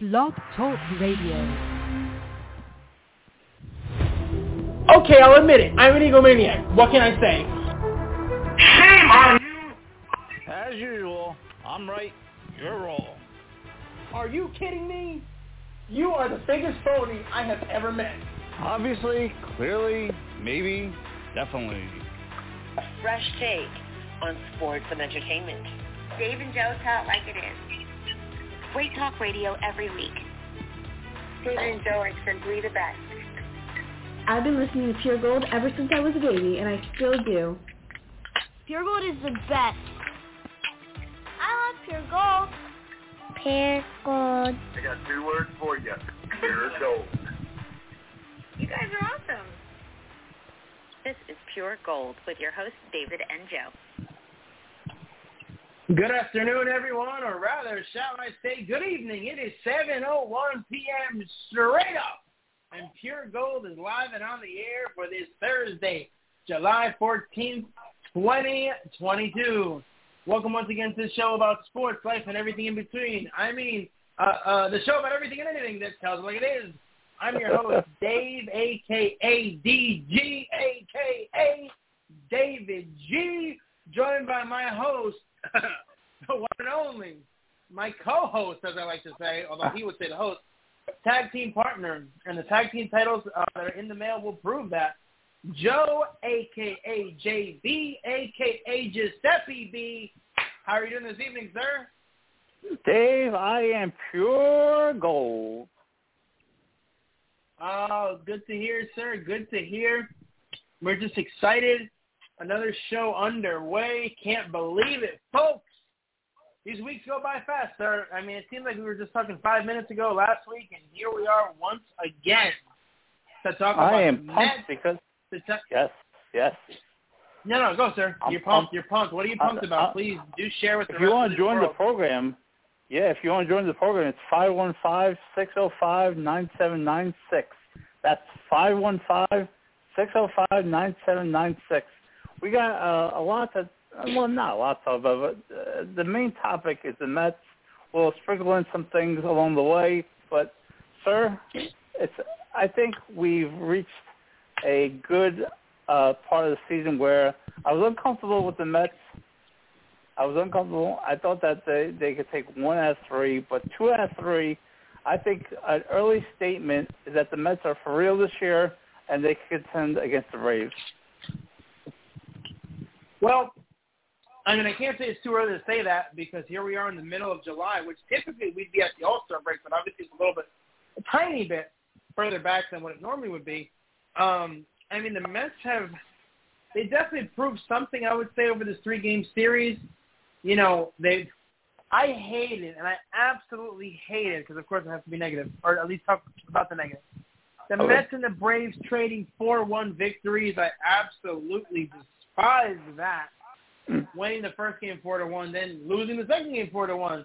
Blog Talk Radio. Okay, I'll admit it. I'm an egomaniac. What can I say? Shame on you! As usual, I'm right, you're wrong. Are you kidding me? You are the biggest phony I have ever met. Obviously, clearly, maybe, definitely. A fresh take on sports and entertainment. Dave and Joe tell it like it is. Great talk radio every week. David and Joe are simply the best. I've been listening to Pure Gold ever since I was a baby, and I still do. Pure Gold is the best. I love Pure Gold. Pure Gold. I got two words for you. Pure Gold. You guys are awesome. This is Pure Gold with your hosts, David and Joe. Good afternoon, everyone, or rather, shall I say good evening. It is 7.01 p.m. straight up, and Pure Gold is live and on the air for this Thursday, July 14th, 2022. Welcome once again to the show about sports, life, and everything in between. I mean, uh, uh, the show about everything and anything that tells it like it is. I'm your host, Dave, a.k.a. DG, a.k.a. David G., joined by my host, the one and only, my co-host, as I like to say, although he would say the host, tag team partner, and the tag team titles uh, that are in the mail will prove that. Joe, a.k.a. JB, a.k.a. Giuseppe B. How are you doing this evening, sir? Dave, I am pure gold. Oh, good to hear, sir. Good to hear. We're just excited. Another show underway. Can't believe it, folks. These weeks go by fast, sir. I mean, it seems like we were just talking five minutes ago last week, and here we are once again to talk about I am pumped Mets. because ta- yes, yes. no, no, go, sir. I'm You're pumped. pumped. You're pumped. What are you pumped Uh, about? uh, Please do share with the If you want to join the program, yeah, if you want to join the program, it's five one five six zero five nine seven nine six. That's five one five six zero five nine seven nine six. We got uh, a lot to well, not a lot to talk about, but uh, the main topic is the Mets. We'll sprinkle in some things along the way, but sir, it's I think we've reached a good uh, part of the season where I was uncomfortable with the Mets. I was uncomfortable. I thought that they they could take one out of three, but two out of three. I think an early statement is that the Mets are for real this year, and they contend against the Braves. Well, I mean, I can't say it's too early to say that because here we are in the middle of July, which typically we'd be at the All-Star break, but obviously it's a little bit, a tiny bit further back than what it normally would be. Um, I mean, the Mets have, they definitely proved something, I would say, over this three-game series. You know, they, I hate it, and I absolutely hate it because, of course, it has to be negative, or at least talk about the negative. The Okay. Mets and the Braves trading 4-1 victories, I absolutely despise that winning the first game four to one, then losing the second game four to one.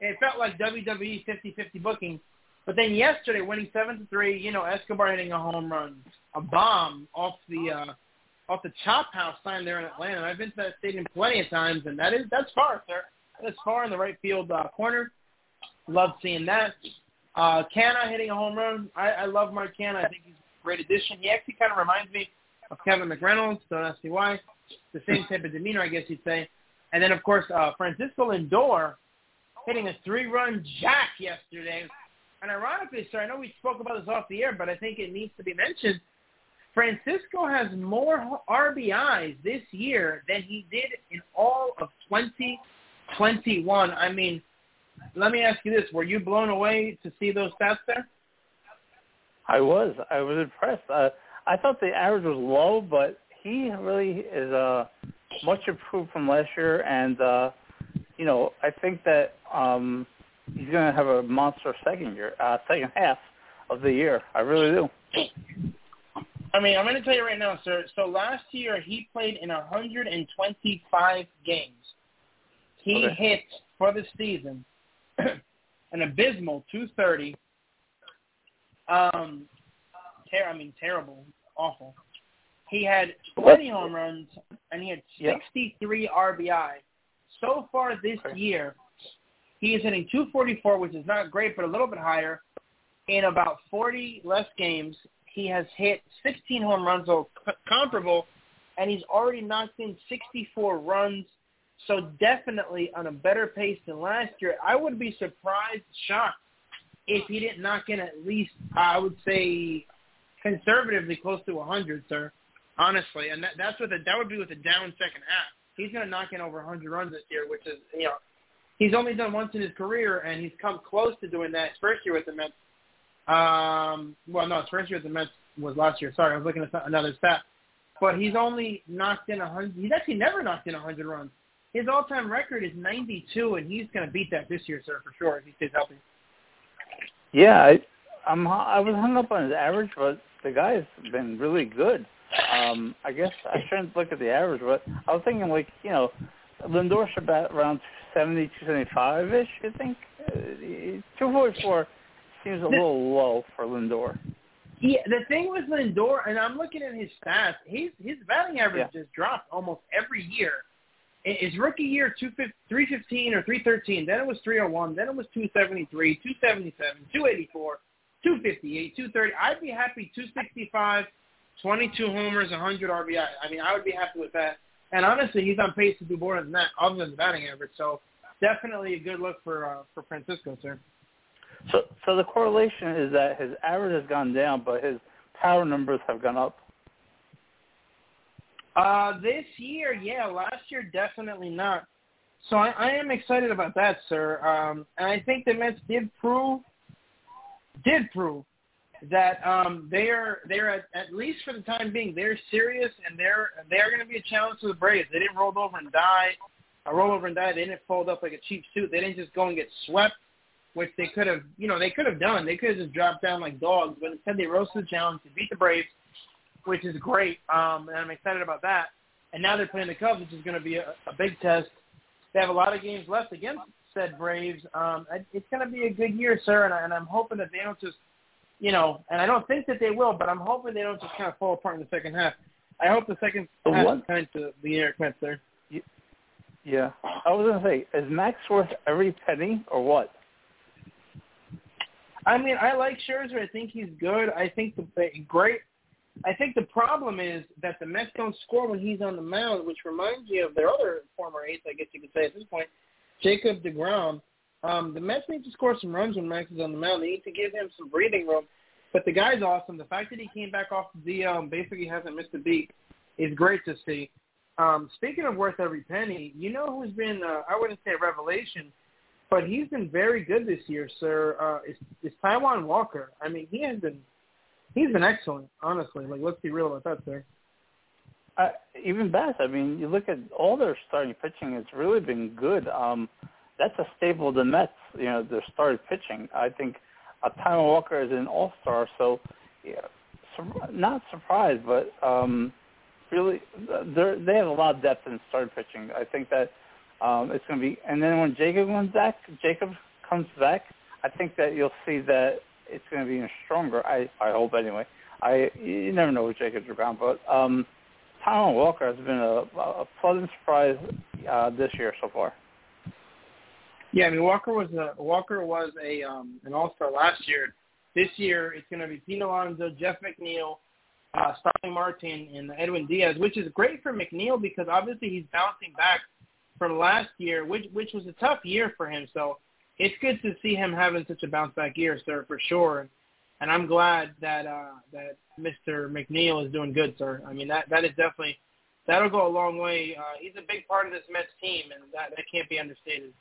It felt like WWE 50-50 booking. But then yesterday, winning seven to three, you know, Escobar hitting a home run, a bomb off the uh, off the Chop House sign there in Atlanta. I've been to that stadium plenty of times, and that is that's far, sir. That's far in the right field uh, corner. Love seeing that. Uh, Canha hitting a home run. I, I love Mark Canha. I think he's a great addition. He actually kind of reminds me of Kevin McReynolds. Don't ask me why the same type of demeanor, I guess you'd say. And then, of course, uh, Francisco Lindor hitting a three-run jack yesterday. And ironically, sir, I know we spoke about this off the air, but I think it needs to be mentioned. Francisco has more RBIs this year than he did in all of 2021. I mean, let me ask you this. Were you blown away to see those stats there? I was. I was impressed. Uh, I thought the average was low, but he really is uh, much improved from last year, and uh, you know I think that um, he's going to have a monster second year, uh, second half of the year. I really do. I mean, I'm going to tell you right now, sir. So last year he played in 125 games. He Okay. hit for the season an abysmal 230. Um, ter- I mean, terrible, awful. He had 20 home runs and he had Yeah. 63 RBI. So far this year, He is hitting 244, which is not great, but a little bit higher. In about 40 less games, he has hit 16 home runs, so comparable, and he's already knocked in 64 runs. So definitely on a better pace than last year. I would be surprised, shocked, if he didn't knock in at least, I would say, conservatively close to 100, sir. Honestly, and that, that's what that would be with a down second half. He's going to knock in over 100 runs this year, which is you know he's only done once in his career, and he's come close to doing that his first year with the Mets. Um, well, no, his first year with the Mets was last year. Sorry, I was looking at another stat. But he's only knocked in a hundred. He's actually never knocked in a hundred runs. His all-time record is 92, and he's going to beat that this year, sir, for sure, if he stays healthy. Yeah, I, I'm. I was hung up on his average, but the guy's been really good. Um, I guess I shouldn't look at the average, but I was thinking like you know, Lindor should bat around 70 to 75 ish. I think uh, 244 seems a little low for Lindor. Yeah, the thing with Lindor, and I'm looking at his stats, his his batting average yeah. has dropped almost every year. His rookie year, 315 or 313. Then it was 301. Then it was 273, 277, 284, 258, 230. I'd be happy 265, 22 homers, 100 RBI. I mean, I would be happy with that. And honestly, he's on pace to do more than that, other than the batting average. So definitely a good look for uh, for Francisco, sir. So, so the correlation is that his average has gone down, but his power numbers have gone up. Uh, this year, yeah. Last year, definitely not. So I, I am excited about that, sir. Um, and I think the Mets did prove, did prove that um, they are they're at, at least for the time being they're serious and they're they're going to be a challenge to the Braves. They didn't roll over and die, uh, roll over and die. They didn't fold up like a cheap suit. They didn't just go and get swept, which they could have you know they could have done. They could have just dropped down like dogs, but instead they rose to the challenge to beat the Braves which is great, um, and I'm excited about that. And now they're playing the Cubs, which is going to be a, a big test. They have a lot of games left against said Braves. Um, it's going to be a good year, sir, and, I, and I'm hoping that they don't just, you know, and I don't think that they will, but I'm hoping they don't just kind of fall apart in the second half. I hope the second the half one, kind to the Eric Mets there. Yeah, I was going to say, is Max worth every penny or what? I mean, I like Scherzer. I think he's good. I think the great I think the problem is that the Mets don't score when he's on the mound, which reminds me of their other former ace, I guess you could say at this point, Jacob DeGrom. Um, the Mets need to score some runs when Max is on the mound. They need to give him some breathing room. But the guy's awesome. The fact that he came back off the DL and basically hasn't missed a beat is great to see. Um, speaking of worth every penny, you know who's been, uh, I wouldn't say a revelation, but he's been very good this year, sir, uh, is, is Taijuan Walker. I mean, he has been he's been excellent, honestly. Like, let's be real about that, sir. Uh, even best. I mean, you look at all their starting pitching; it's really been good. Um, that's a staple of the Mets. You know, their starting pitching. I think uh, Taijuan Walker is an all-star, so yeah, sur- not surprised, but um, really, they have a lot of depth in starting pitching. I think that um, it's going to be. And then when Jacob comes back, Jacob comes back. I think that you'll see that it's going to be even stronger. I I hope anyway. I you never know with Jacob DeGrom, but um, Taijuan Walker has been a, a pleasant surprise uh, this year so far. Yeah, I mean Walker was a Walker was a um, an All Star last year. This year it's going to be Pete Alonso, Jeff McNeil, uh, Starling Marte, and Edwin Diaz, which is great for McNeil because obviously he's bouncing back from last year, which which was a tough year for him. So it's good to see him having such a bounce back year, sir, for sure. And I'm glad that uh, that Mr. McNeil is doing good, sir. I mean that that is definitely that'll go a long way. Uh, he's a big part of this Mets team, and that that can't be understated.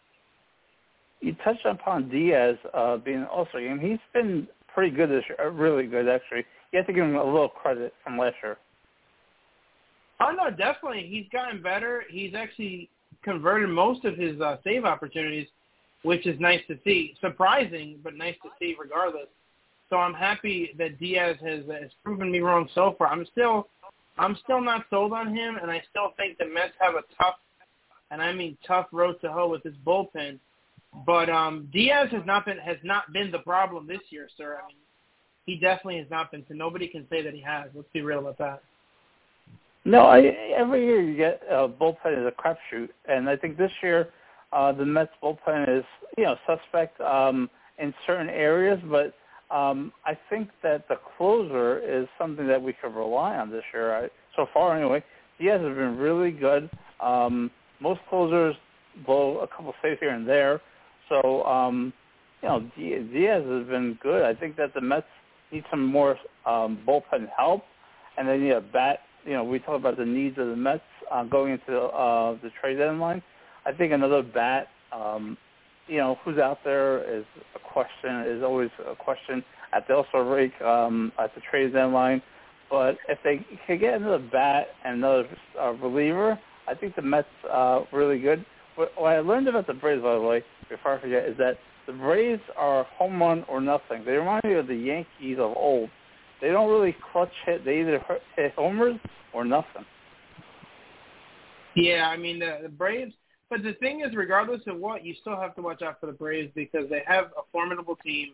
You touched upon Diaz uh, being also. I mean, he's been pretty good this year, uh, really good actually. You have to give him a little credit from last year. Oh no, definitely. He's gotten better. He's actually converted most of his uh, save opportunities which is nice to see. Surprising, but nice to see regardless. So I'm happy that Diaz has, has proven me wrong so far. I'm still, I'm still not sold on him, and I still think the Mets have a tough, and I mean tough road to hoe with this bullpen. But um, Diaz has not been has not been the problem this year, sir. I mean, he definitely has not been. So nobody can say that he has. Let's be real about that. No, I, every year you get uh, bullpen is a crapshoot, and I think this year uh, the Mets bullpen is you know suspect um, in certain areas, but um, I think that the closer is something that we could rely on this year. I, so far, anyway, Diaz has been really good. Um, most closers blow a couple saves here and there, so um, you know Diaz has been good. I think that the Mets need some more um, bullpen help, and they need a bat. You know, we talk about the needs of the Mets uh, going into uh, the trade deadline. I think another bat um, you know, who's out there is a question, is always a question at the All-Star break, um, at the trade deadline. But if they can get another bat and another uh, reliever, I think the Mets uh, really good. What, what I learned about the Braves, by the way, before I forget, is that the Braves are home run or nothing. They remind me of the Yankees of old. They don't really clutch hit. They either hit homers or nothing. Yeah, I mean the, the Braves but the thing is, regardless of what, you still have to watch out for the Braves because they have a formidable team.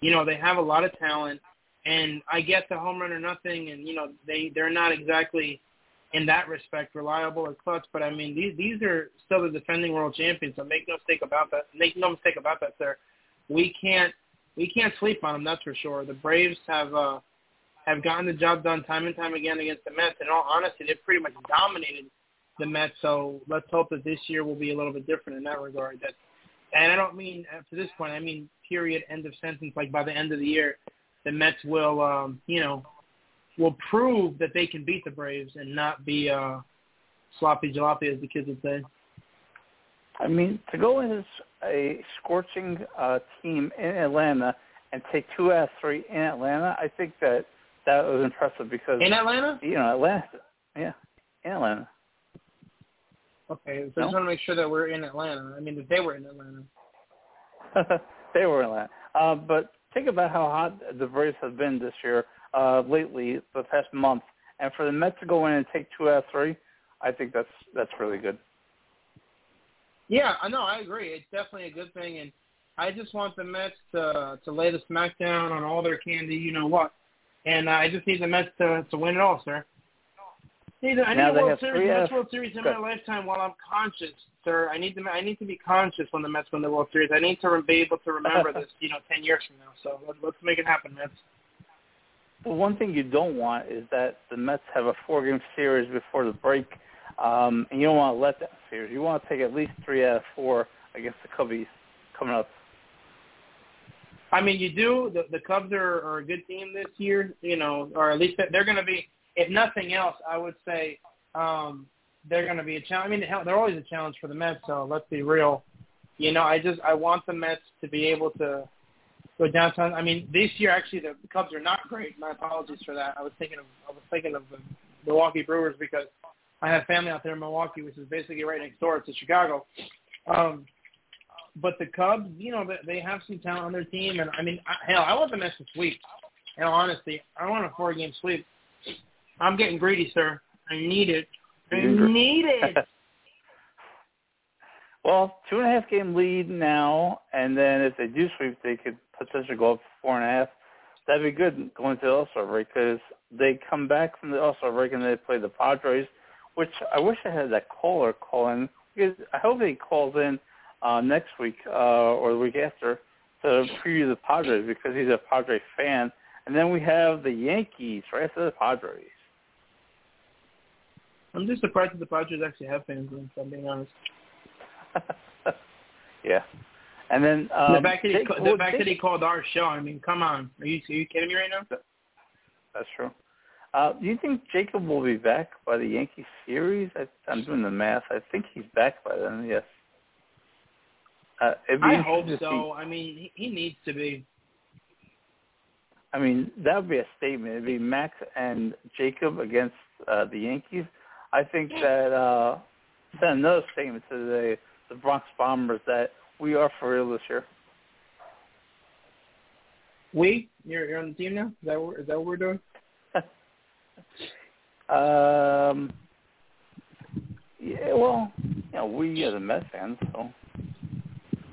You know, they have a lot of talent, and I get the home run or nothing, and you know they they're not exactly in that respect reliable or clutch. But I mean, these these are still the defending world champions. So make no mistake about that. Make no mistake about that, sir. We can't we can't sleep on them. That's for sure. The Braves have uh, have gotten the job done time and time again against the Mets. In all honesty, they've pretty much dominated the Mets. So let's hope that this year will be a little bit different in that regard. That, and I don't mean up to this point. I mean period, end of sentence. Like by the end of the year, the Mets will, um, you know, will prove that they can beat the Braves and not be uh, sloppy jalopy, as the kids would say. I mean, to go as a scorching uh, team in Atlanta and take two out of three in Atlanta, I think that that was impressive because in Atlanta, you know, Atlanta, yeah, in Atlanta. Okay, so no? I just want to make sure that we're in Atlanta. I mean, that they were in Atlanta. they were in Atlanta. Uh, but think about how hot the Braves have been this year, uh, lately, the past month. And for the Mets to go in and take two out of three, I think that's that's really good. Yeah, I know, I agree. It's definitely a good thing, and I just want the Mets to to lay the smackdown on all their candy, you know what. And uh, I just need the Mets to to win it all, sir. Need, I need a World Series, Mets World Series in my lifetime while I'm conscious, sir. I need to I need to be conscious when the Mets win the World Series. I need to be able to remember this, you know, ten years from now. So let, let's make it happen, Mets. Well, one thing you don't want is that the Mets have a four-game series before the break, um, and you don't want to let that series. You want to take at least three out of four against the Cubbies coming up. I mean, you do. The, the Cubs are, are a good team this year, you know, or at least they're going to be if nothing else, I would say um, they're going to be a challenge. I mean, hell, they're always a challenge for the Mets. So let's be real. You know, I just I want the Mets to be able to go downtown. I mean, this year actually the Cubs are not great. My apologies for that. I was thinking of I was thinking of the Milwaukee Brewers because I have family out there in Milwaukee, which is basically right next door to Chicago. Um, but the Cubs, you know, they have some talent on their team, and I mean, hell, I want the Mets to sweep. In all honesty, I want a four-game sweep. I'm getting greedy, sir. I need it. I need it. well, two and a half game lead now, and then if they do sweep, they could potentially go up four and a half. That'd be good going to the All-Star break because they come back from the All-Star break and they play the Padres, which I wish I had that caller call in. Because I hope he calls in uh, next week uh, or the week after to preview the Padres because he's a Padres fan. And then we have the Yankees right after the Padres. I'm just surprised that the Padres actually have fans. If I'm being honest. yeah, and then um, the fact that he, the fact that he called our show. I mean, come on, are you are you kidding me right now? That's true. Uh, do you think Jacob will be back by the Yankee series? I, I'm doing the math. I think he's back by then. Yes. Uh, I hope so. I mean, he, he needs to be. I mean, that would be a statement. It'd be Max and Jacob against uh, the Yankees. I think that uh, send another statement to the the Bronx Bombers that we are for real this year. We? You're, you're on the team now? Is that, what, is that what we're doing? um. Yeah. Well, you know, we are the Mets fans, so.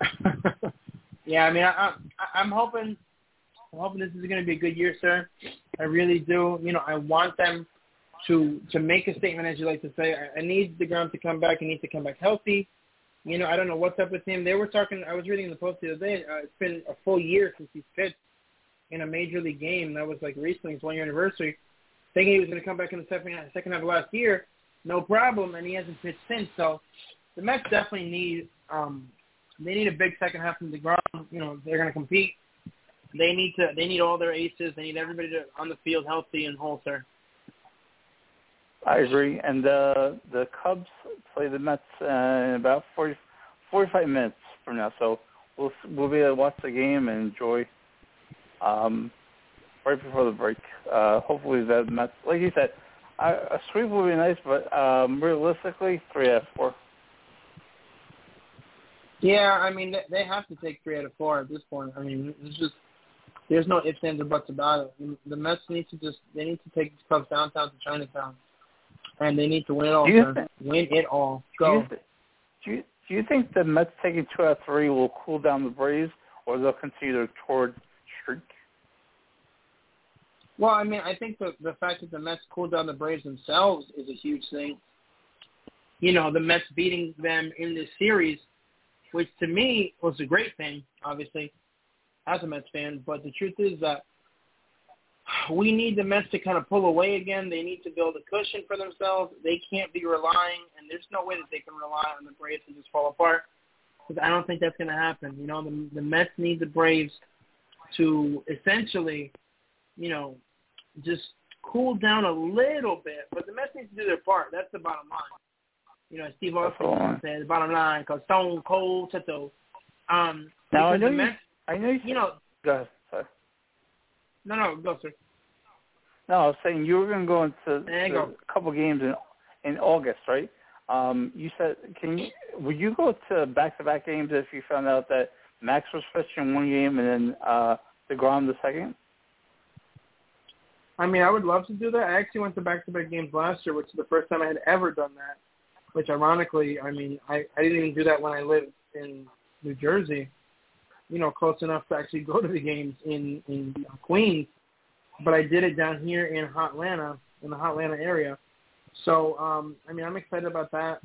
yeah, I mean, I, I, I'm hoping, I'm hoping this is going to be a good year, sir. I really do. You know, I want them to to make a statement, as you like to say. I, I need ground to come back. I need to come back healthy. You know, I don't know what's up with him. They were talking. I was reading in the post the other day. Uh, it's been a full year since he's pitched in a major league game. That was like recently, his one year anniversary. Thinking he was going to come back in the second second half of last year, no problem, and he hasn't pitched since. So the Mets definitely need um, they need a big second half from Degrom. You know, they're going to compete. They need to. They need all their aces. They need everybody to, on the field healthy and whole, sir. I agree. And uh, the Cubs play the Mets uh, in about 40, 45 minutes from now. So we'll we'll be able to watch the game and enjoy um, right before the break. Uh, hopefully the Mets, like you said, a sweep would be nice, but um, realistically, three out of four. Yeah, I mean they have to take three out of four at this point. I mean, it's just there's no ifs ands or buts about it. The Mets need to just they need to take the Cubs downtown to Chinatown, and they need to win it all. Do think, win it all. Go. Do you, do you do you think the Mets taking two out of three will cool down the Braves, or they'll continue their torrid streak? Well, I mean, I think the the fact that the Mets cooled down the Braves themselves is a huge thing. You know, the Mets beating them in this series, which to me was a great thing, obviously, as a Mets fan. But the truth is that we need the Mets to kind of pull away again. They need to build a cushion for themselves. They can't be relying, and there's no way that they can rely on the Braves to just fall apart. Because I don't think that's going to happen. You know, the, the Mets need the Braves to essentially, you know, just cool down a little bit. But the Mets need to do their part. That's the bottom line. You know, Steve Austin said the bottom line because Stone Cold so. Um, now I know you. Mets, I know you. You know. Go ahead. No, no, go, sir. No, I was saying you were going to go into a couple games in in August, right? Um, you said, can you would you go to back-to-back games if you found out that Max was pitching one game and then uh, Degrom the second? I mean, I would love to do that. I actually went to back-to-back games last year, which is the first time I had ever done that. Which, ironically, I mean, I I didn't even do that when I lived in New Jersey. You know, close enough to actually go to the games in in Queens, but I did it down here in Hotlanta, in the Hotlanta area. So, um, I mean, I'm excited about that.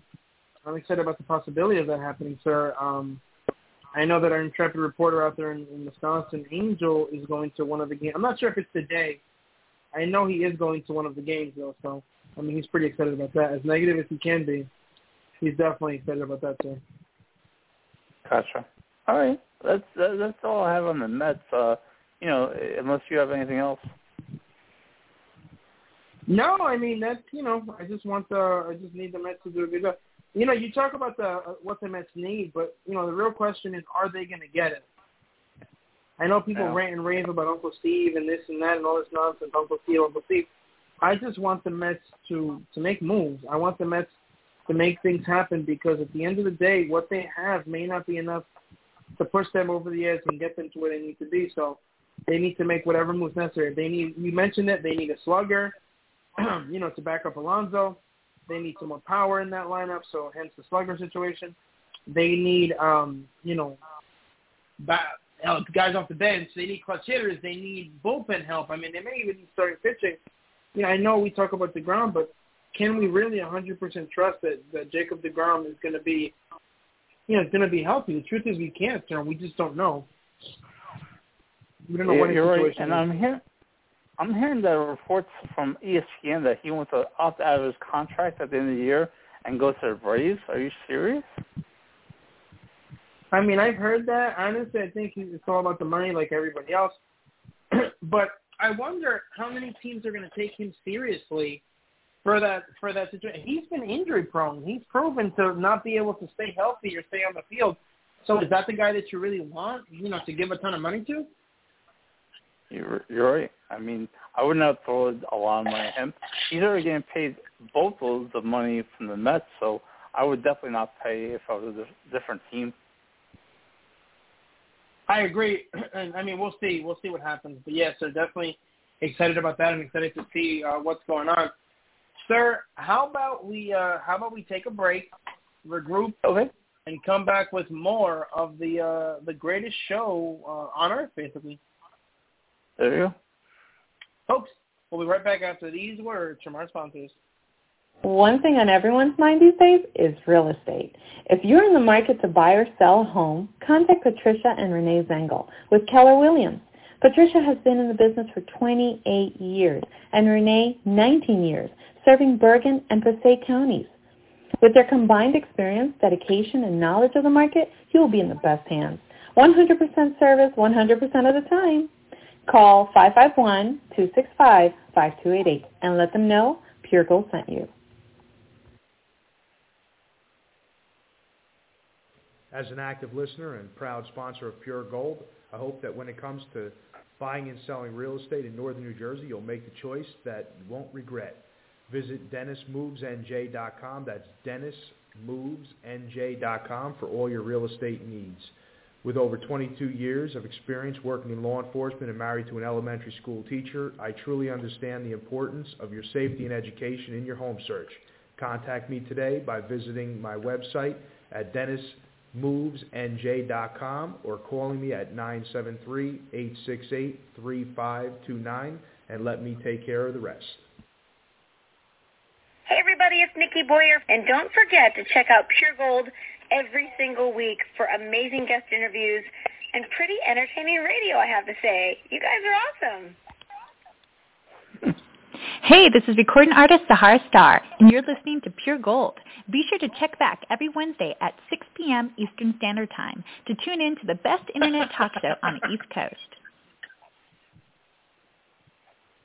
I'm excited about the possibility of that happening, sir. Um, I know that our intrepid reporter out there in, in Wisconsin, Angel, is going to one of the games. I'm not sure if it's today. I know he is going to one of the games, though. So, I mean, he's pretty excited about that. As negative as he can be, he's definitely excited about that, sir. Gotcha. All right, that's that's all I have on the Mets. Uh, you know, unless you have anything else. No, I mean that's you know I just want the I just need the Mets to do a good job. You know, you talk about the uh, what the Mets need, but you know the real question is, are they going to get it? I know people yeah. rant and rave about Uncle Steve and this and that and all this nonsense. Uncle Steve, Uncle Steve. I just want the Mets to to make moves. I want the Mets to make things happen because at the end of the day, what they have may not be enough to push them over the edge and get them to where they need to be. So they need to make whatever moves necessary. They need. You mentioned it. They need a slugger. you know, to back up Alonso. They need some more power in that lineup, so hence the slugger situation. They need, um, you know, back, uh, guys off the bench. They need clutch hitters. They need bullpen help. I mean, they may even need starting pitching. Know, I know we talk about DeGrom, but can we really 100% trust that, that Jacob DeGrom is going to be, you know, is going to be healthy? The truth is we can't, you we just don't know. We don't know yeah, what you're right. And is. I'm here. I'm hearing the reports from ESPN that he wants to opt out of his contract at the end of the year and go to the Braves. Are you serious? I mean, I've heard that. Honestly, I think it's all about the money, like everybody else. but I wonder how many teams are going to take him seriously for that for that situation. He's been injury prone. He's proven to not be able to stay healthy or stay on the field. So is that the guy that you really want, you know, to give a ton of money to? You're, you're right. I mean, I wouldn't throw thrown a lot of money at him. He's already getting paid boatloads of money from the Mets, so I would definitely not pay if I was a different team. I agree, and I mean we'll see, we'll see what happens. But yes, they're definitely excited about that. I'm excited to see uh, what's going on. Sir, how about we uh, how about we take a break, regroup, okay, and come back with more of the uh, the greatest show uh, on earth, basically. There you go. Folks, we'll be right back after these words from our sponsors. One thing on everyone's mind these days is real estate. If you're in the market to buy or sell a home, contact Patricia and Renee Zengel with Keller Williams. Patricia has been in the business for 28 years and Renee 19 years, serving Bergen and Passaic counties. With their combined experience, dedication, and knowledge of the market, you will be in the best hands. 100% service 100% of the time. Call 551-265-5288 and let them know Pure Gold sent you. As an active listener and proud sponsor of Pure Gold, I hope that when it comes to buying and selling real estate in northern New Jersey, you'll make the choice that you won't regret. Visit DennisMovesNJ.com. That's DennisMovesNJ.com for all your real estate needs. With over 22 years of experience working in law enforcement and married to an elementary school teacher, I truly understand the importance of your safety and education in your home search. Contact me today by visiting my website at dennismovesnj.com or calling me at 973-868-3529 and let me take care of the rest. Hey everybody, it's Nikki Boyer, and don't forget to check out Pure Gold every single week for amazing guest interviews and pretty entertaining radio, I have to say. You guys are awesome. Hey, this is recording artist Sahara Star, and you're listening to Pure Gold. Be sure to check back every Wednesday at 6 p.m. Eastern Standard Time to tune in to the best internet talk show on the East Coast.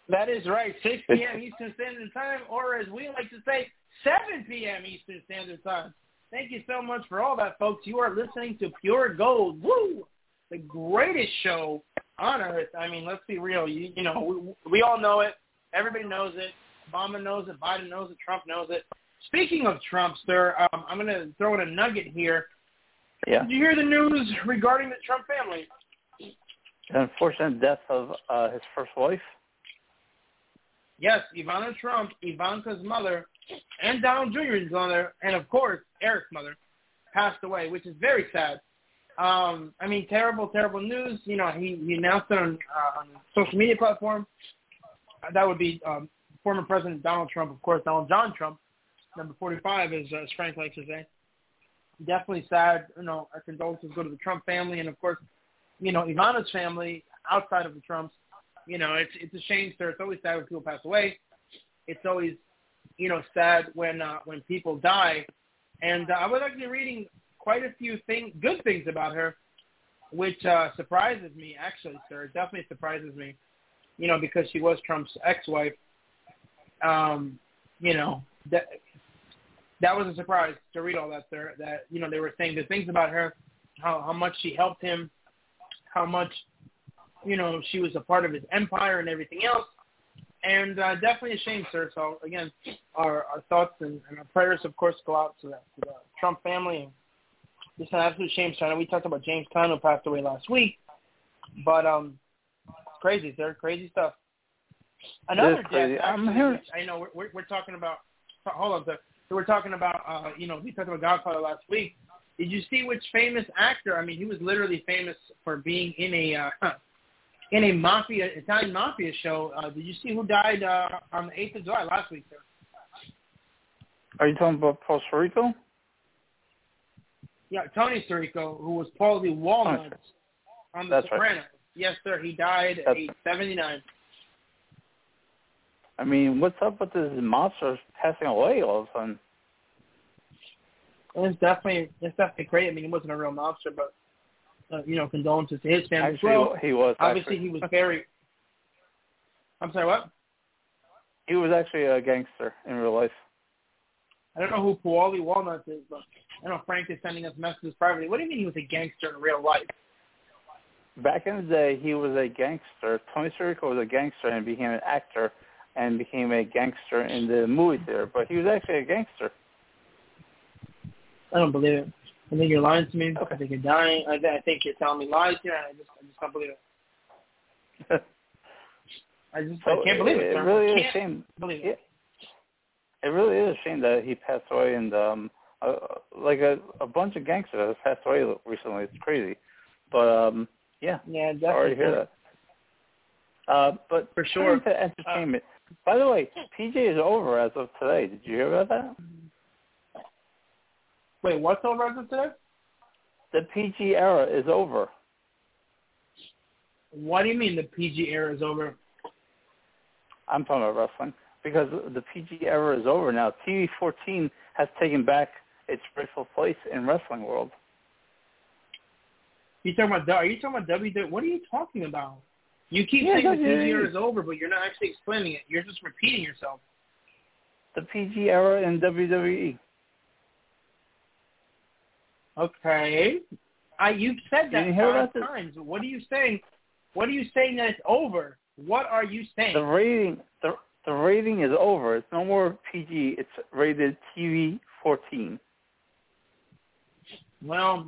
That is right, 6 p.m. Eastern Standard Time, or as we like to say, 7 p.m. Eastern Standard Time. Thank you so much for all that, folks. You are listening to Pure Gold. Woo! The greatest show on earth. I mean, let's be real. You, you know, we, we all know it. Everybody knows it. Obama knows it. Biden knows it. Trump knows it. Speaking of Trump, sir, um, I'm going to throw in a nugget here. Yeah. Did you hear the news regarding the Trump family? The unfortunate death of uh, his first wife. Yes, Ivana Trump, Ivanka's mother, and Donald Jr.'s mother, and of course Eric's mother, passed away, which is very sad. Um, I mean, terrible, terrible news. You know, he, he announced it on, uh, on social media platform. Uh, that would be um, former President Donald Trump, of course, Donald John Trump, number 45, as, uh, as Frank likes to say. Definitely sad. You know, our condolences go to the Trump family, and of course, you know, Ivana's family outside of the Trumps. You know, it's it's a shame, sir. It's always sad when people pass away. It's always, you know, sad when uh, when people die. And uh, I was actually reading quite a few things, good things about her, which uh, surprises me. Actually, sir, it definitely surprises me. You know, because she was Trump's ex-wife. Um, you know, that that was a surprise to read all that, sir. That you know they were saying good things about her, how how much she helped him, how much you know she was a part of his empire and everything else. And uh, definitely a shame, sir. So again, our, our thoughts and, and our prayers, of course, go out to the, to the Trump family. And it's an absolute shame, sir. And we talked about James Caan who passed away last week, but um, it's crazy, sir. Crazy stuff. Another death. Actually, hearing- I know we're, we're, we're talking about. Hold on, sir. So we're talking about. Uh, you know, we talked about Godfather last week. Did you see which famous actor? I mean, he was literally famous for being in a uh, in a mafia Italian mafia show. Uh, did you see who died uh, on the eighth of July last week, sir? Are you talking about Puerto Rico? Yeah, Tony Sirico, who was Paulie Walnuts on The That's right. Sopranos. Yes, sir. He died at age seventy nine. I mean, what's up with this monster passing away all of a sudden? It's definitely it's definitely great. I mean, he wasn't a real mobster, but uh, you know, condolences to his family Actually, as well. he was. Obviously, actually. he was very. I'm sorry, what? He was actually a gangster in real life. I don't know who Paulie Walnuts is, but I know Frank is sending us messages privately. What do you mean he was a gangster in real life? Back in the day, he was a gangster. Tony Sirico was a gangster and became an actor and became a gangster in the movie theater. But he was actually a gangster. I don't believe it. I think you're lying to me. I think you're dying. I, I think you're telling me lies Yeah, I just, I just don't believe it. I just, I can't believe it. It sir. really is a shame. Believe Yeah. it. It really is a shame that he passed away, and um, uh, like a, a bunch of gangsters have passed away recently. It's crazy, but um, yeah, Yeah, sorry to hear that. Uh, but For sure. to entertainment, By the way, PG is over as of today. Did you hear about that? Wait, what's over as of today? The PG era is over. What do you mean the PG era is over? I'm talking about wrestling because the PG era is over now. TV 14 has taken back its rightful place in wrestling world. You talking about? Are you talking about WWE? What are you talking about? You keep yeah, saying the PG era is over, but you're not actually explaining it. You're just repeating yourself. The PG era in WWE. Okay. I you've said that five times. What are you saying? What are you saying that it's over? What are you saying? The rating the the rating is over. It's no more PG. It's rated TV 14. Well,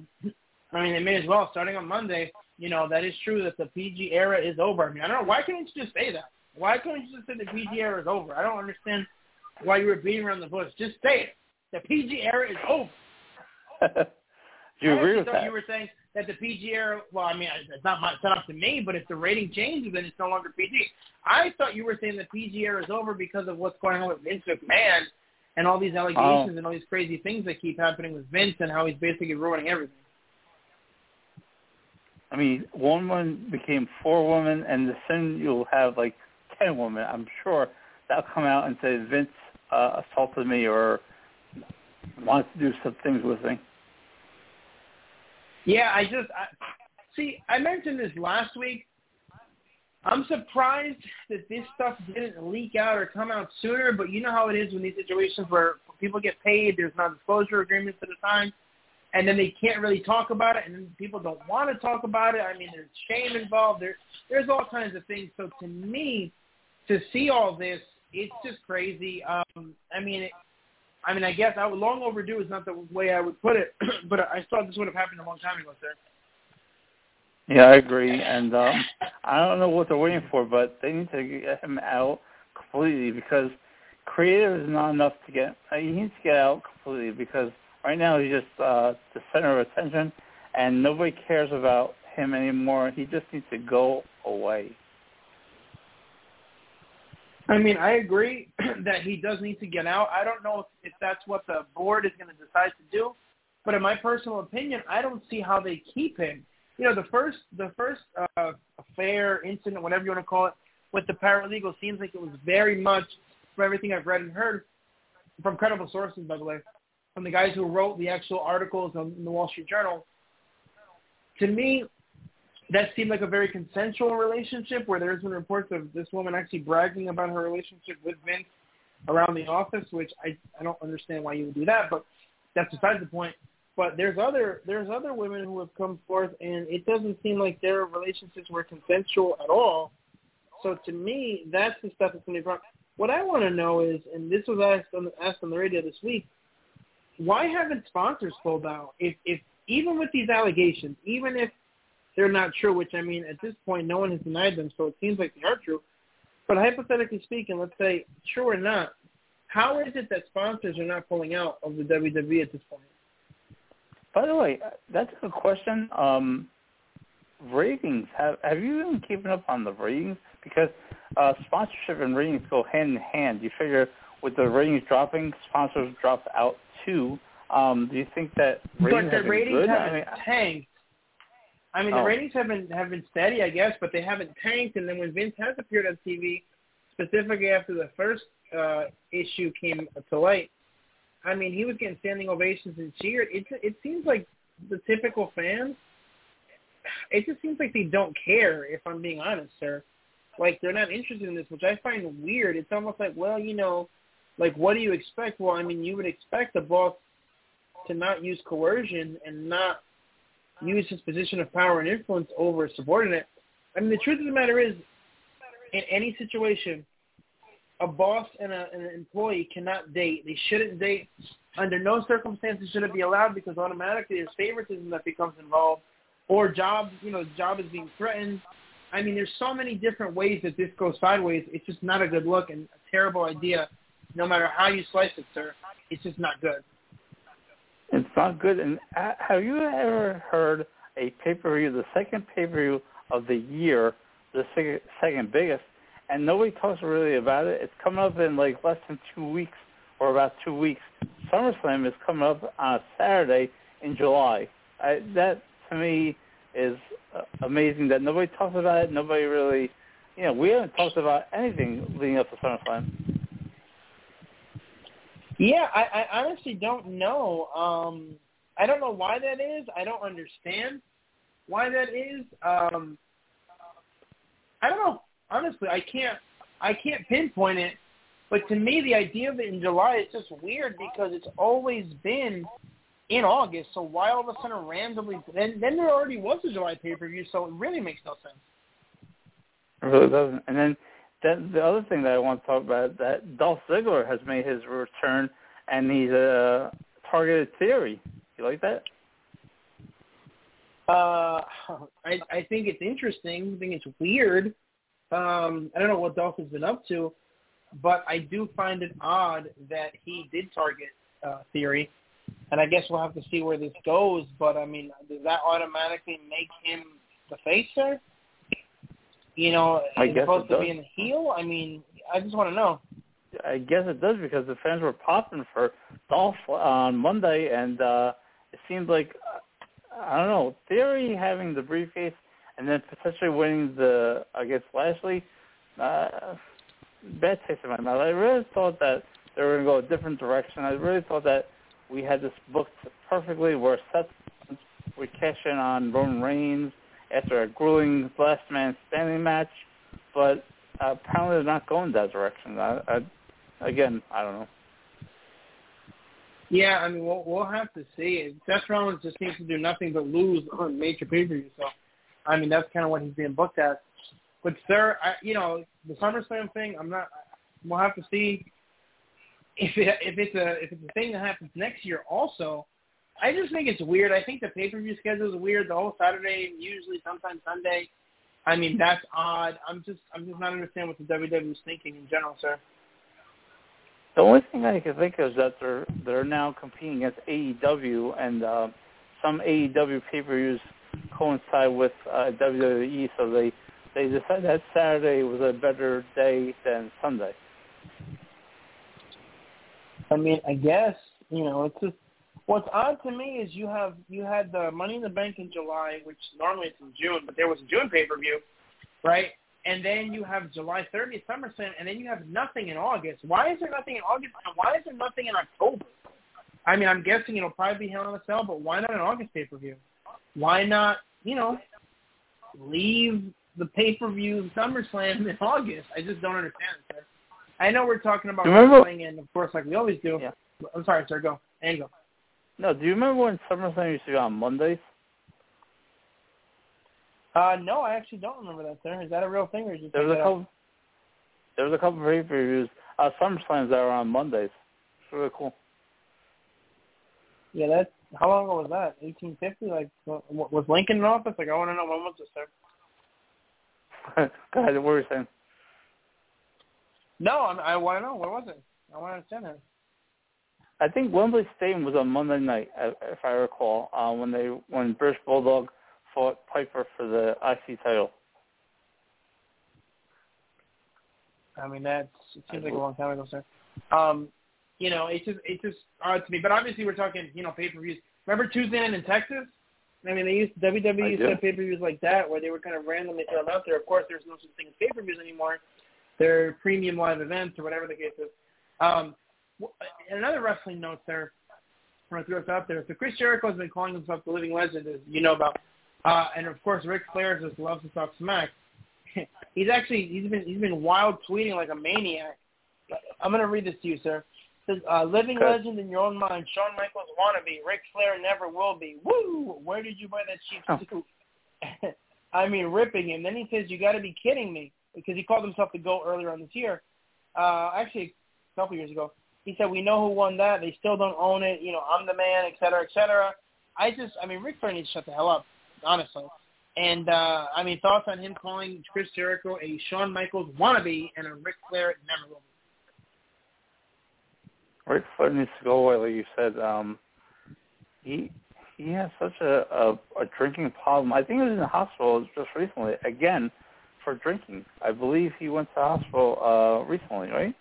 I mean, they may as well. Starting on Monday, you know, that is true that the PG era is over. I mean, I don't know. Why couldn't you just say that? Why couldn't you just say the PG era is over? I don't understand why you were beating around the bush. Just say it. The PG era is over. Do you I agree with thought that? You were saying that the PG era. Well, I mean, it's not my, it's not up to me, but if the rating changes, then it's no longer PG. I thought you were saying the PG era is over because of what's going on with Vince McMahon and all these allegations Oh. and all these crazy things that keep happening with Vince and how he's basically ruining everything. I mean, one woman became four women, and soon you'll have like ten women. I'm sure that'll come out and say Vince uh, assaulted me or wants to do some things with me. Yeah, I just I, see. I mentioned this last week. I'm surprised that this stuff didn't leak out or come out sooner. But you know how it is when these situations where people get paid, there's non-disclosure agreements at the time, and then they can't really talk about it, and then people don't want to talk about it. I mean, there's shame involved. There, there's all kinds of things. So to me, to see all this, it's just crazy. Um, I mean, it, I mean, I guess I would, long overdue is not the way I would put it, but I thought this would have happened a long time ago, sir. Yeah, I agree, and um, I don't know what they're waiting for, but they need to get him out completely because creative is not enough to get. Uh, he needs to get out completely because right now he's just uh, the center of attention, and nobody cares about him anymore. He just needs to go away. I mean, I agree that he does need to get out. I don't know if, if that's what the board is going to decide to do, but in my personal opinion, I don't see how they keep him. You know, the first the first uh, affair, incident, whatever you want to call it, with the paralegal seems like it was very much, from everything I've read and heard, from credible sources, by the way, from the guys who wrote the actual articles on the Wall Street Journal. To me, that seemed like a very consensual relationship where there's been reports of this woman actually bragging about her relationship with Vince around the office, which I I don't understand why you would do that, but that's besides the point. But there's other there's other women who have come forth, and it doesn't seem like their relationships were consensual at all. So to me, that's the stuff that's to be brought. What I want to know is, and this was asked on, asked on the radio this week, why haven't sponsors pulled out? If if even with these allegations, even if they're not true, which I mean, at this point, no one has denied them, so it seems like they are true. But hypothetically speaking, let's say true or not, how is it that sponsors are not pulling out of the WWE at this point? By the way, that's a good question. Um, ratings. Have Have you been keeping up on the ratings? Because uh, sponsorship and ratings go hand in hand. You figure with the ratings dropping, sponsors drop out too. Um, do you think that ratings but the have ratings good? haven't I mean, tanked. I mean, Oh. the ratings have been have been steady, I guess, but they haven't tanked. And then when Vince has appeared on TV, specifically after the first uh, issue came to light, I mean, he was getting standing ovations and cheered. It it seems like the typical fans. It just seems like they don't care. If I'm being honest, sir, like they're not interested in this, which I find weird. It's almost like, well, you know, like what do you expect? Well, I mean, you would expect a boss to not use coercion and not use his position of power and influence over a subordinate. I mean, the truth of the matter is, in any situation, a boss and, a, and an employee cannot date. They shouldn't date. Under no circumstances should it be allowed because automatically there's favoritism that becomes involved, or job, you know, job is being threatened. I mean, there's so many different ways that this goes sideways. It's just not a good look and a terrible idea, no matter how you slice it, sir. It's just not good. Not good. And have you ever heard a pay-per-view, the second pay-per-view of the year, the second, second biggest, and nobody talks really about it. It's coming up in like less than two weeks, or about two weeks. SummerSlam is coming up on a Saturday in July. I, that to me is uh, amazing that nobody talks about it. Nobody really, you know, we haven't talked about anything leading up to SummerSlam. Yeah, I, I honestly don't know. Um, I don't know why that is. I don't understand why that is. Um, I don't know. Honestly, I can't. I can't pinpoint it. But to me, the idea of it in July is just weird because it's always been in August. So why all of a sudden randomly? Then then there already was a July pay per view, so it really makes no sense. It really doesn't. And then that, the other thing that I want to talk about that Dolph Ziggler has made his return, and he's a targeted theory. You like that? Uh, I I think it's interesting. I think it's weird. Um, I don't know what Dolph has been up to, but I do find it odd that he did target uh, Theory, and I guess we'll have to see where this goes. But I mean, does that automatically make him the face, sir? You know, I as guess opposed to does. being the heel. I mean, I just want to know. I guess it does because the fans were popping for Dolph on Monday, and uh it seemed like I don't know Theory having the briefcase and then potentially winning the I guess Lashley. Uh, bad taste in my mouth. I really thought that they were going to go a different direction. I really thought that we had this booked perfectly. Where Seth would cash in on Roman Reigns after a grueling last man standing match, but uh, apparently they're not going that direction. I, I, again, I don't know. Yeah, I mean, we'll we'll have to see. Seth Rollins just seems to do nothing but lose on major pay-per-views. So, I mean, that's kind of what he's being booked as. But sir, I, you know, the SummerSlam thing, I'm not. We'll have to see if it if it's a if it's a thing that happens next year. Also, I just think it's weird. I think the pay-per-view schedule is weird. The whole Saturday, usually sometimes Sunday. I mean, that's odd. I'm just I'm just not understanding what the WWE is thinking in general, sir. The only thing I can think of is that they're they're now competing against AEW, and uh, some AEW pay-per-views coincide with uh, WWE, so they they decided that Saturday was a better day than Sunday. I mean, I guess you know it's just what's odd to me is you have you had the Money in the Bank in July, which normally it's in June, but there was a June pay per view, right? And then you have July 30th SummerSlam, and then you have nothing in August. Why is there nothing in August? And why is there nothing in October? I mean, I'm guessing it'll probably be Hell in a Cell, but why not an August pay per view? Why not, you know, leave the pay per view SummerSlam in August? I just don't understand, sir. I know we're talking about remember- wrestling, and of course, like we always do. Yeah. I'm sorry, sir. Go. And go. No, do you remember when SummerSlam used to be on Mondays? Uh, no, I actually don't remember that, sir. Is that a real thing, or it? There was a couple. There was a couple of pay-per-views, uh, SummerSlams that were on Mondays. It's really cool. Yeah, that's how long ago was that? 1850? Like, was Lincoln in office? Like, I want to know when was this, sir? Go ahead. What were you saying? No, I'm, I want to know. What was it? I want to understand that. I think Wembley Stadium was on Monday night, if I recall, uh, when they when British Bulldog fought Piper for the IC title. I mean, that's it seems like a long time ago, sir. Um, you know, it's just it's just odd to me. But obviously, we're talking, you know, pay per views. Remember Tuesday night in Texas? I mean, they used WWE I used to have pay per views like that, where they would kind of randomly throw them out there. Of course, there's no such thing as pay per views anymore. They're premium live events or whatever the case is. Um, another wrestling note there. I'm going to throw this out there. So Chris Jericho has been calling himself the living legend, as you know about. Uh, and of course, Ric Flair just loves to talk smack. he's actually he's been he's been wild tweeting like a maniac. I'm going to read this to you, sir. It says, uh, living legend in your own mind, Shawn Michaels wannabe. Ric Flair never will be. Woo! Where did you buy that cheap Oh. suit? I mean, ripping him. Then he says, "You got to be kidding me," because he called himself the GOAT earlier on this year. Uh, actually, a couple years ago, he said, "We know who won that. They still don't own it. You know, I'm the man, et cetera, et cetera." I just, I mean, Ric Flair needs to shut the hell up, honestly. And uh, I mean, thoughts on him calling Chris Jericho a Shawn Michaels wannabe and a Ric Flair never will. be. Ric Flair needs to go away, like you said. Um, he he has such a, a a drinking problem. I think he was in the hospital just recently again for drinking. I believe he went to the hospital uh, recently, right?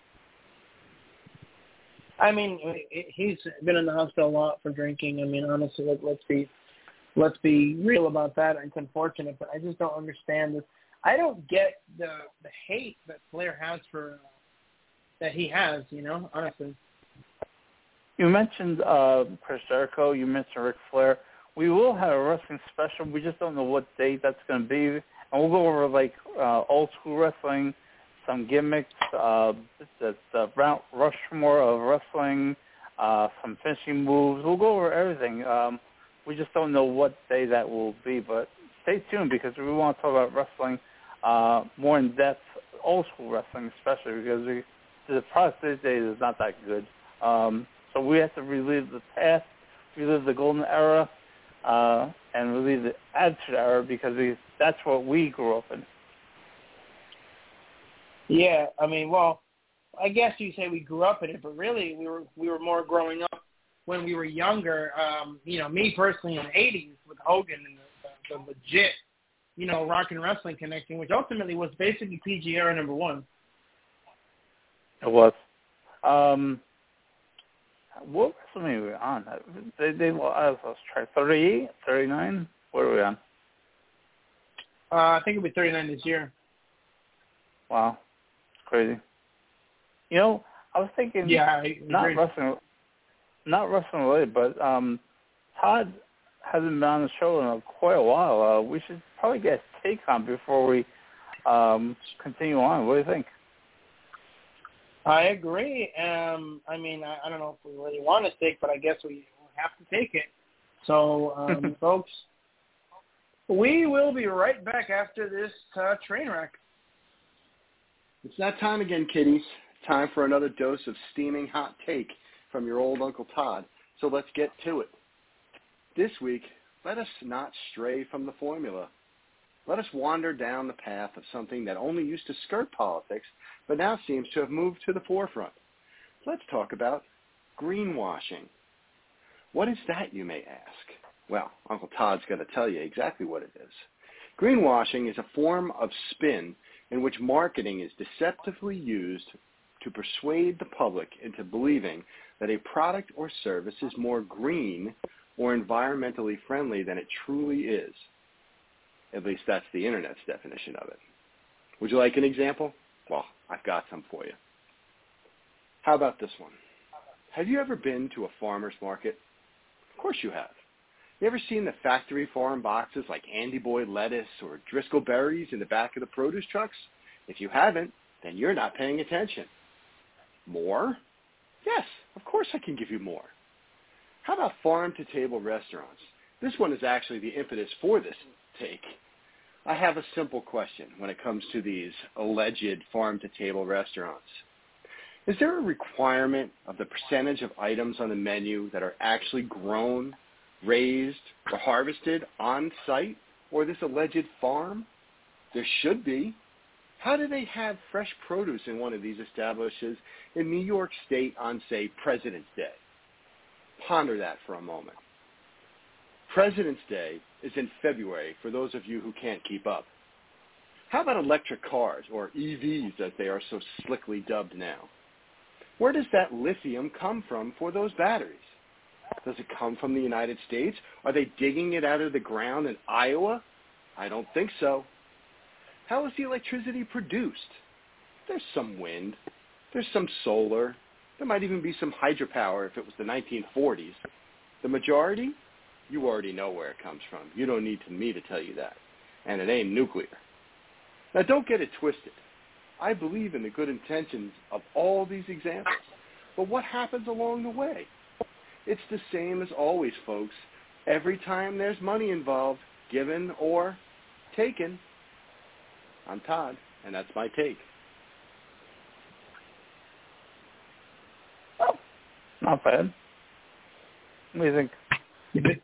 I mean, he's been in the hospital a lot for drinking. I mean, honestly, let, let's be let's be real about that. It's unfortunate, but I just don't understand this. I don't get the the hate that Flair has for uh, that he has. You know, honestly. You mentioned uh, Chris Jericho. You mentioned Ric Flair. We will have a wrestling special. We just don't know what date that's going to be, and we'll go over like uh, old school wrestling some gimmicks, uh, the, Mount Rushmore of wrestling, uh, some finishing moves. We'll go over everything. Um, we just don't know what day that will be, but stay tuned because we want to talk about wrestling uh, more in depth, old school wrestling especially because we, the product these days is not that good. Um, so we have to relive the past, relive the golden era, uh, and relive the attitude era because we, that's what we grew up in. Yeah, I mean, well, I guess you say we grew up in it, but really we were we were more growing up when we were younger. Um, you know, me personally in the '80s with Hogan and the, the, the legit, you know, rock and wrestling connection, which ultimately was basically PG era number one. It was. Um, what wrestling were we on? They they I was trying 38, 39. What are we on? Uh, I think it'll be 39 this year. Wow crazy. You know, I was thinking, yeah, not wrestling, not wrestling related, but um, Todd hasn't been on the show in a, quite a while. Uh, we should probably get a take on before we um, continue on. What do you think? I agree. Um, I mean, I, I don't know if we really want to take, but I guess we have to take it. So, um, folks, we will be right back after this uh, train wreck. It's that time again, kiddies. Time for another dose of steaming hot take from your old Uncle Todd. So let's get to it. This week, let us not stray from the formula. Let us wander down the path of something that only used to skirt politics, but now seems to have moved to the forefront. Let's talk about greenwashing. What is that, you may ask? Well, Uncle Todd's going to tell you exactly what it is. Greenwashing is a form of spin in which marketing is deceptively used to persuade the public into believing that a product or service is more green or environmentally friendly than it truly is. At least that's the Internet's definition of it. Would you like an example? Well, I've got some for you. How about this one? Have you ever been to a farmer's market? Of course you have. You ever seen the factory farm boxes like Andy Boy lettuce or Driscoll berries in the back of the produce trucks? If you haven't, then you're not paying attention. More? Yes, of course I can give you more. How about farm-to-table restaurants? This one is actually the impetus for this take. I have a simple question when it comes to these alleged farm-to-table restaurants. Is there a requirement of the percentage of items on the menu that are actually grown raised or harvested on site or this alleged farm? There should be. How do they have fresh produce in one of these establishments in New York State on, say, President's Day? Ponder that for a moment. President's Day is in February for those of you who can't keep up. How about electric cars, or EVs as they are so slickly dubbed now? Where does that lithium come from for those batteries? Does it come from the United States? Are they digging it out of the ground in Iowa? I don't think so. How is the electricity produced? There's some wind. There's some solar. There might even be some hydropower if it was the 1940s. The majority? You already know where it comes from. You don't need me to tell you that. And it ain't nuclear. Now don't get it twisted. I believe in the good intentions of all these examples. But what happens along the way? It's the same as always, folks. Every time there's money involved, given or taken, I'm Todd, and that's my take. Oh, not bad. What do you think?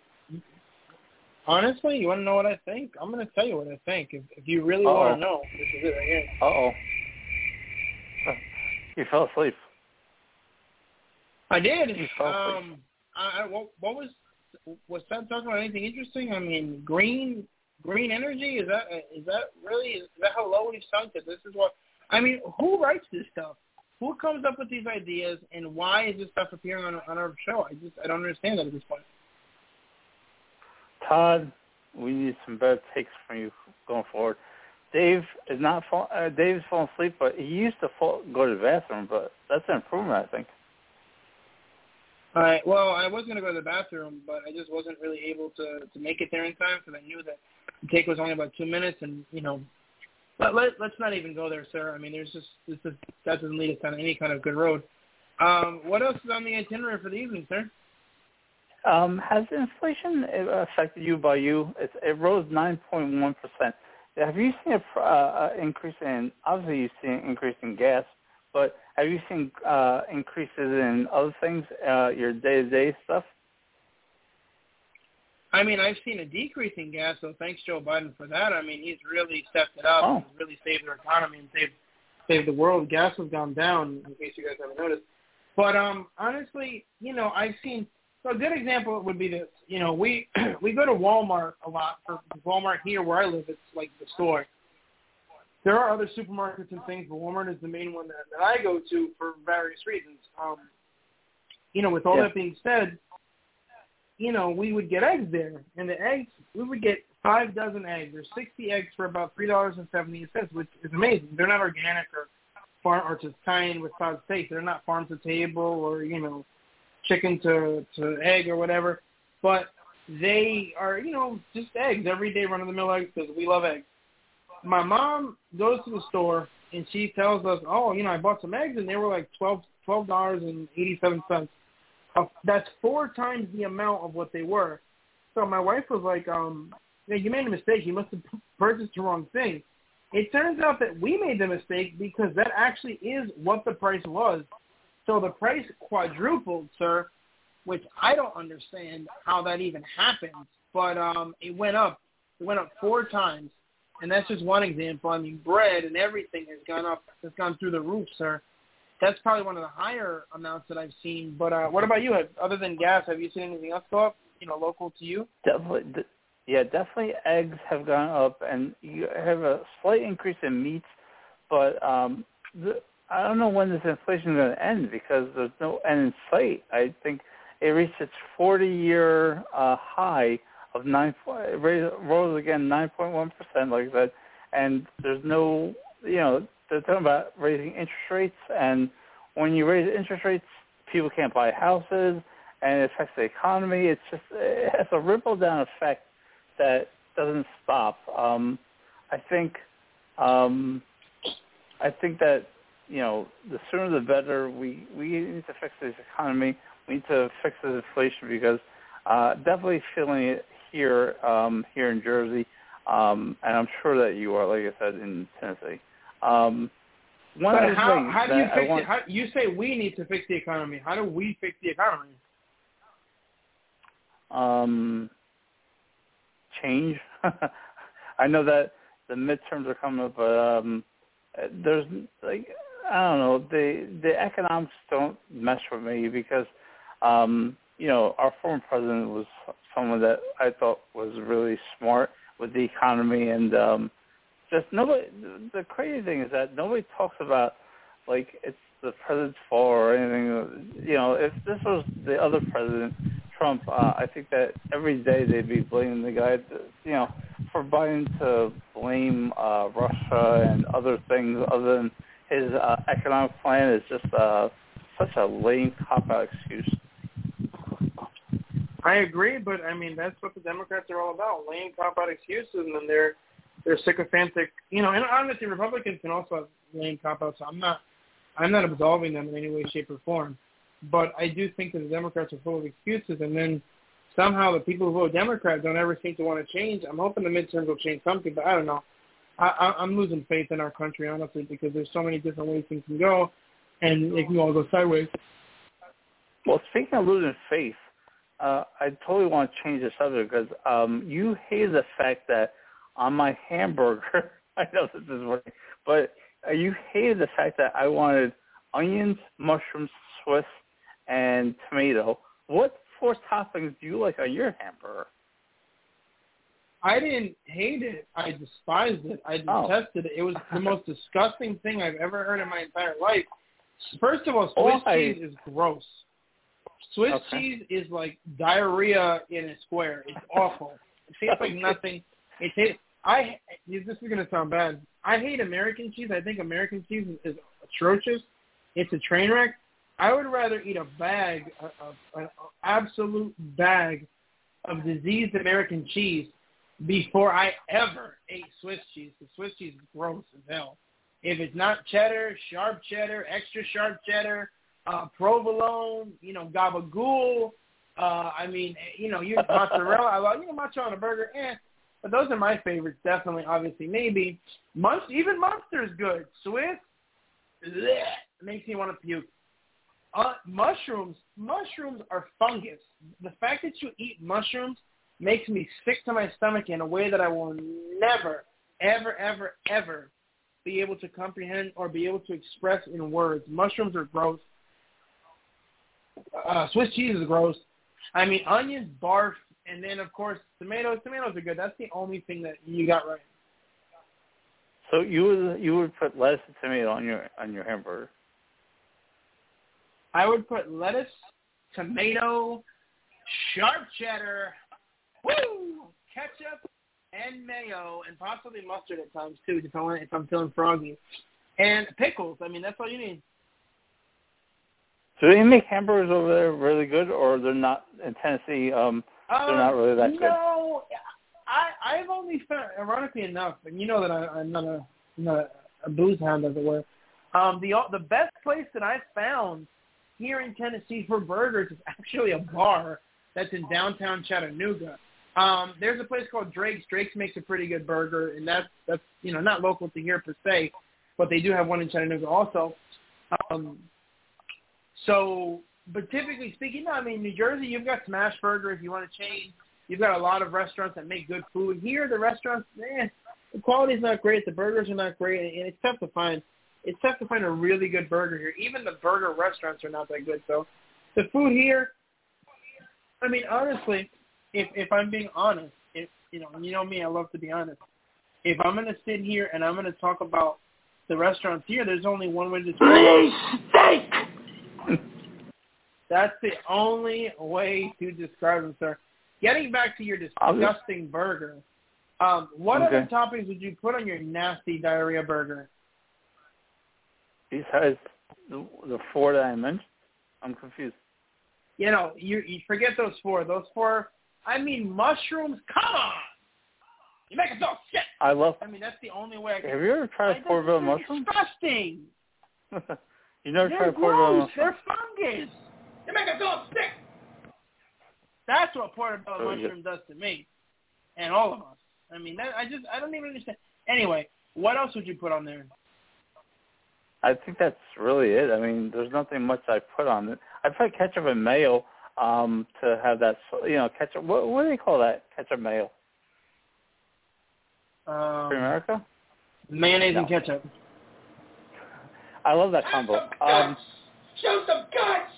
Honestly, you want to know what I think? I'm going to tell you what I think. If, if you really Uh-oh. want to know, this is it right here. Uh-oh. You fell asleep. I did. Um, I, what, what was was Ted talking about anything interesting? I mean, green green energy? Is that is that really is that how low we've sunk that this is what? I mean, who writes this stuff? Who comes up with these ideas, and why is this stuff appearing on on our show? I just I don't understand that at this point. Todd, we need some better takes from you going forward. Dave is not fall, uh, Dave's falling asleep, but he used to fall, go to the bathroom, but that's an improvement, I think. All right. Well, I was going to go to the bathroom, but I just wasn't really able to to make it there in time because I knew that the take was only about two minutes, and you know, let, let let's not even go there, sir. I mean, there's just this is, that doesn't lead us down any kind of good road. Um, what else is on the itinerary for the evening, sir? Um, has inflation affected you by you? It, it rose 9.1 percent. Have you seen a uh, increase in? Obviously, you've seen an increase in gas, but have you seen uh, increases in other things, uh, your day-to-day stuff? I mean, I've seen a decrease in gas, so thanks Joe Biden for that. I mean, he's really stepped it up. Oh. Really saved our economy and saved saved the world. Gas has gone down, in case you guys haven't noticed. But um, honestly, you know, I've seen so a good example would be this. You know, we we go to Walmart a lot. For Walmart here where I live, it's like the store. There are other supermarkets and things, but Walmart is the main one that, that I go to for various reasons. Um, you know, with all Yeah. that being said, you know, we would get eggs there, and the eggs we would get five dozen eggs. There's 60 eggs for about three dollars and seventy cents, which is amazing. They're not organic or farm or to tie in with Todd's steak. They're not farm to table or you know, chicken to to egg or whatever, but they are you know just eggs every day, run of the mill eggs because we love eggs. My mom goes to the store and she tells us, oh, you know, I bought some eggs and they were like twelve twelve dollars and eighty seven cents. Uh, that's four times the amount of what they were. So my wife was like, um, you made a mistake. You must have purchased the wrong thing. It turns out that we made the mistake because that actually is what the price was. So the price quadrupled, sir, which I don't understand how that even happened. But um, it went up. It went up four times, and that's just one example. I mean, bread and everything has gone up. Has gone through the roof, sir. That's probably one of the higher amounts that I've seen. But uh, what about you? Other than gas, have you seen anything else go up? You know, local to you? Definitely, yeah, definitely. Eggs have gone up, and you have a slight increase in meats, but um, the, I don't know when this inflation is going to end because there's no end in sight. I think it reached its 40-year uh, high of nine. Rose again 9.1 percent, like I said, and there's no, you know, they're talking about raising interest rates, and when you raise interest rates, people can't buy houses, and it affects the economy. It's just it has a ripple down effect that doesn't stop. Um, I think, um, I think that you know, the sooner the better. We we need to fix this economy. We need to fix this inflation because uh, definitely feeling it here um, here in Jersey, um, and I'm sure that you are, like I said, in Tennessee. Um, one but other how, thing how do you fix want, it? How, you say we need to fix the economy. How do we fix the economy? um, change. I know that the midterms are coming up, but um, there's like I don't know the the economics don't mesh with me because um, you know our former president was someone that I thought was really smart with the economy and um, just nobody. The crazy thing is that nobody talks about like it's the president's fault or anything. You know, if this was the other president, Trump, uh, I think that every day they'd be blaming the guy. To, you know, for Biden to blame uh, Russia and other things other than his uh, economic plan is just uh, such a lame cop out excuse. I agree, but I mean that's what the Democrats are all about: lame cop out excuses, and then they're they're sycophantic. You know, and honestly, Republicans can also have lame cop outs. So I'm not I'm not absolving them in any way, shape, or form, but I do think that the Democrats are full of excuses, and then somehow the people who vote Democrat don't ever seem to want to change. I'm hoping the midterms will change something, but I don't know. I, I, I'm losing faith in our country, honestly, because there's so many different ways things can go, and it can all go sideways. Well, speaking of losing faith, uh, I totally want to change the subject because um, you hate the fact that on my hamburger, I know this is weird, but uh, you hated the fact that I wanted onions, mushrooms, Swiss, and tomato. What four toppings do you like on your hamburger? I didn't hate it. I despised it. I Oh. detested it. It was the most disgusting thing I've ever heard in my entire life. First of all, Swiss Why? cheese is gross. Swiss Okay. cheese is like diarrhea in a square. It's awful. It tastes like nothing. It tastes. I this is gonna sound bad. I hate American cheese. I think American cheese is, is atrocious. It's a train wreck. I would rather eat a bag, a, a, an absolute bag of diseased American cheese before I ever ate Swiss cheese. The Swiss cheese is gross as hell. If it's not cheddar, sharp cheddar, extra sharp cheddar, uh, provolone, you know, gabagool, uh, I mean, you know, you mozzarella. I love, you know, mozzarella on a burger, eh. But those are my favorites, definitely, obviously, maybe. Munster, even Munster is good. Swiss, bleh, makes me want to puke. Uh, mushrooms, mushrooms are fungus. The fact that you eat mushrooms makes me sick to my stomach in a way that I will never, ever, ever, ever be able to comprehend or be able to express in words. Mushrooms are gross. Uh, Swiss cheese is gross. I mean, onions, barf, and then of course tomatoes. Tomatoes are good. That's the only thing that you got right. So you would you would put lettuce and tomato on your on your hamburger. I would put lettuce, tomato, sharp cheddar, woo, ketchup, and mayo, and possibly mustard at times too, if I want, if I'm feeling froggy, and pickles. I mean, that's all you need. Do they make hamburgers over there really good, or they're not in Tennessee? Um, they're not really that good. No, I I've only found, ironically enough, and you know that I, I'm not a I'm not a, a booze hound, as it were. Um, the the best place that I found here in Tennessee for burgers is actually a bar that's in downtown Chattanooga. Um, there's a place called Drake's. Drake's makes a pretty good burger, and that's that's you know not local to here per se, but they do have one in Chattanooga also. Um, so, but typically speaking, I mean New Jersey, you've got Smash Burger if you want to change. You've got a lot of restaurants that make good food. Here, the restaurants, eh, the quality's not great. The burgers are not great, and it's tough to find. It's tough to find a really good burger here. Even the burger restaurants are not that good. So, the food here, I mean, honestly, if if I'm being honest, if you know, you know me, I love to be honest. If I'm gonna sit here and I'm gonna talk about the restaurants here, there's only one way to it. steak. That's the only way to describe them, sir. Getting back to your disgusting burger, um, what Okay. other toppings would you put on your nasty diarrhea burger? Besides the, the four that I mentioned, I'm confused. You know, you you forget those four. Those four. I mean, mushrooms. Come on, you make us all sick. I love. I mean, that's the only way I can. Have you ever tried I- portobello mushrooms? Disgusting. you never They're tried portobello mushrooms? They're fungus. They make us all sick. That's what portobello Oh, yeah. mushroom does to me, and all of us. I mean, that, I just I don't even understand. Anyway, what else would you put on there? I think that's really it. I mean, there's nothing much I put on it. I put ketchup and mayo um, to have that, you know, ketchup. What, what do they call that? Ketchup mayo Um, for America? mayonnaise and ketchup. I love that combo. Um, Show some guts!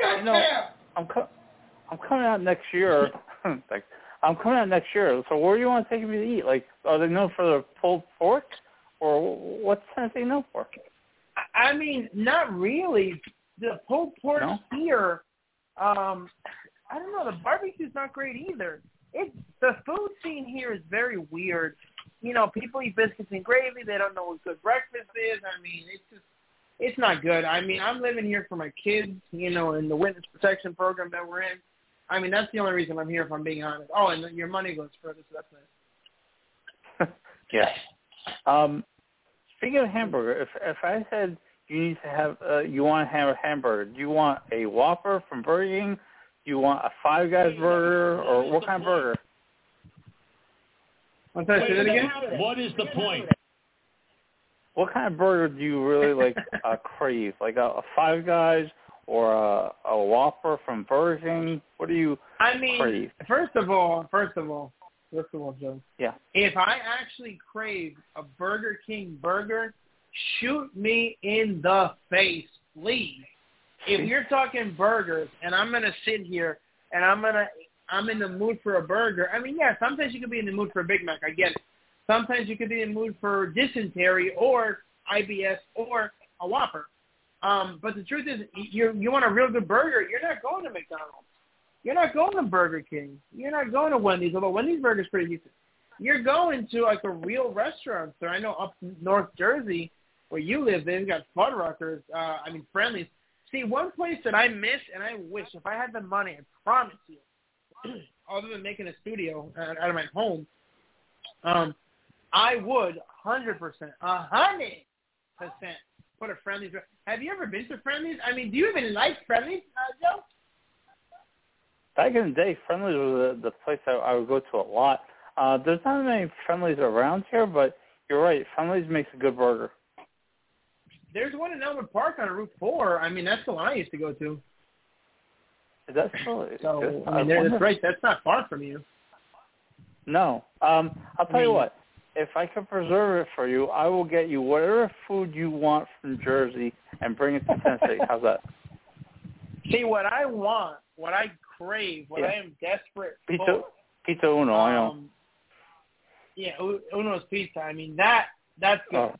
God You know- damn! I'm co- I'm coming out next year. like, I'm coming out next year. So where do you want to take me to eat? Like, are they known for the pulled pork, or what's Tennessee known for? I mean, not really. The pulled pork No? here, um, I don't know. The barbecue's not great either. It the food scene here is very weird. You know, people eat biscuits and gravy. They don't know what good breakfast is. I mean, it's just it's not good. I mean, I'm living here for my kids. You know, in the witness protection program that we're in. I mean, that's the only reason I'm here. If I'm being honest. Oh, and your money goes further, so that's nice. Yes. Um, speaking of hamburger, if if I said you need to have uh, you want to have a hamburger, do you want a Whopper from Burger King? Do you want a Five Guys burger, or what kind of burger? I'm say that again. What is the point? What kind of burger do you really like uh, crave? Like a, a Five Guys or a, a Whopper from Burger King? What do you I mean, crave? first of all, first of all, first of all, Joe. Yeah. If I actually crave a Burger King burger, shoot me in the face, please. If you're talking burgers and I'm gonna sit here and I'm gonna I'm in the mood for a burger. I mean, yeah, sometimes you could be in the mood for a Big Mac. I get it. Sometimes you could be in the mood for dysentery or IBS or a Whopper. Um, but the truth is, you you want a real good burger, you're not going to McDonald's. You're not going to Burger King. You're not going to Wendy's, although Wendy's burger's pretty decent. You're going to like a real restaurant. So I know up North Jersey, where you live, they've got Fuddruckers. Uh, I mean Friendly's. See, one place that I miss, and I wish if I had the money, I promise you, other than making a studio out of my home, um, I would hundred percent, a hundred percent put a Friendly's. Have you ever been to Friendly's? I mean, do you even like Friendly's, uh, Joe? Back in the day, Friendly's was the, the place I, I would go to a lot. Uh, there's not many Friendly's around here, but you're right. Friendly's makes a good burger. There's one in Elmwood Park on Route Four. I mean, that's the one I used to go to. Is that so? So I mean, that's right. That's not far from you. No. Um, I'll tell I mean, you what. If I can preserve it for you, I will get you whatever food you want from Jersey and bring it to Tennessee. How's that? See, what I want, what I crave, what Yeah. I am desperate Pizza, for. pizza uno. I know. Um, yeah, Uno's Pizza. I mean that that's good. Oh.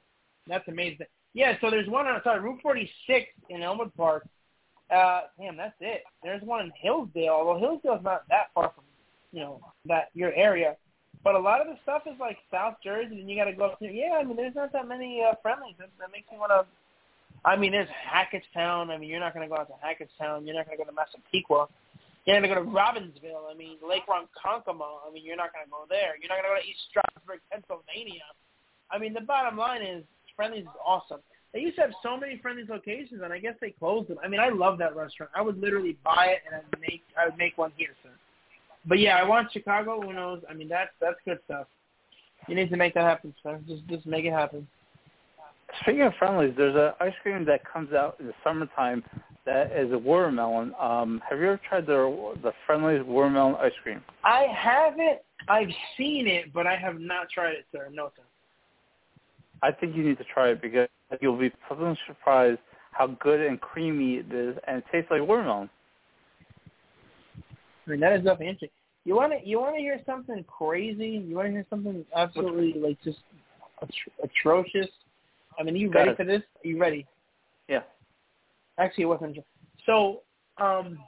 That's amazing. Yeah, so there's one on sorry Route 46 in Elmwood Park. Uh, damn, that's it. There's one in Hillsdale, although Hillsdale's not that far from you know that your area. But a lot of the stuff is like South Jersey, and you got to go up there. Yeah, I mean, there's not that many uh, friendlies. That, that makes me want to. I mean, there's Hackettstown. I mean, you're not going to go out to Hackettstown. You're not going to go to Massapequa. You're not going to go to Robbinsville. I mean, Lake Ronkonkoma. I mean, you're not going to go there. You're not going to go to East Stroudsburg, Pennsylvania. I mean, the bottom line is Friendly's is awesome. They used to have so many Friendly's locations, and I guess they closed them. I mean, I love that restaurant. I would literally buy it, and I'd make I would make one here, sir. But yeah, I want Chicago Unos. I mean, that's that's good stuff. You need to make that happen, sir. Just just make it happen. Speaking of Friendly's, there's a ice cream that comes out in the summertime that is a watermelon. Um, have you ever tried the the Friendly's watermelon ice cream? I haven't. I've seen it, but I have not tried it, sir. No, sir. I think you need to try it because you'll be pleasantly surprised how good and creamy it is, and it tastes like watermelon. I mean, that is definitely interesting. You want to you want to hear something crazy? You want to hear something absolutely like just atro- atrocious? I mean, are you Got ready it. for this? Are you ready? Yeah. Actually, it wasn't. So, um,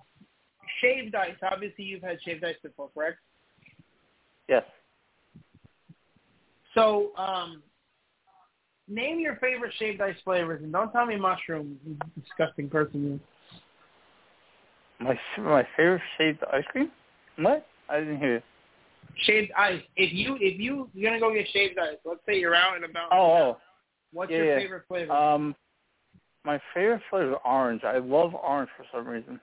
shaved ice. Obviously, you've had shaved ice before, correct? Yes. So, um, name your favorite shaved ice flavors, and don't tell me mushroom. Disgusting person. My my favorite shaved ice cream? What? I didn't hear. you. Shaved ice. If you if you you're gonna go get shaved ice, let's say you're out and about. Oh, oh. What's yeah, your yeah. favorite flavor? Um, my favorite flavor is orange. I love orange for some reason.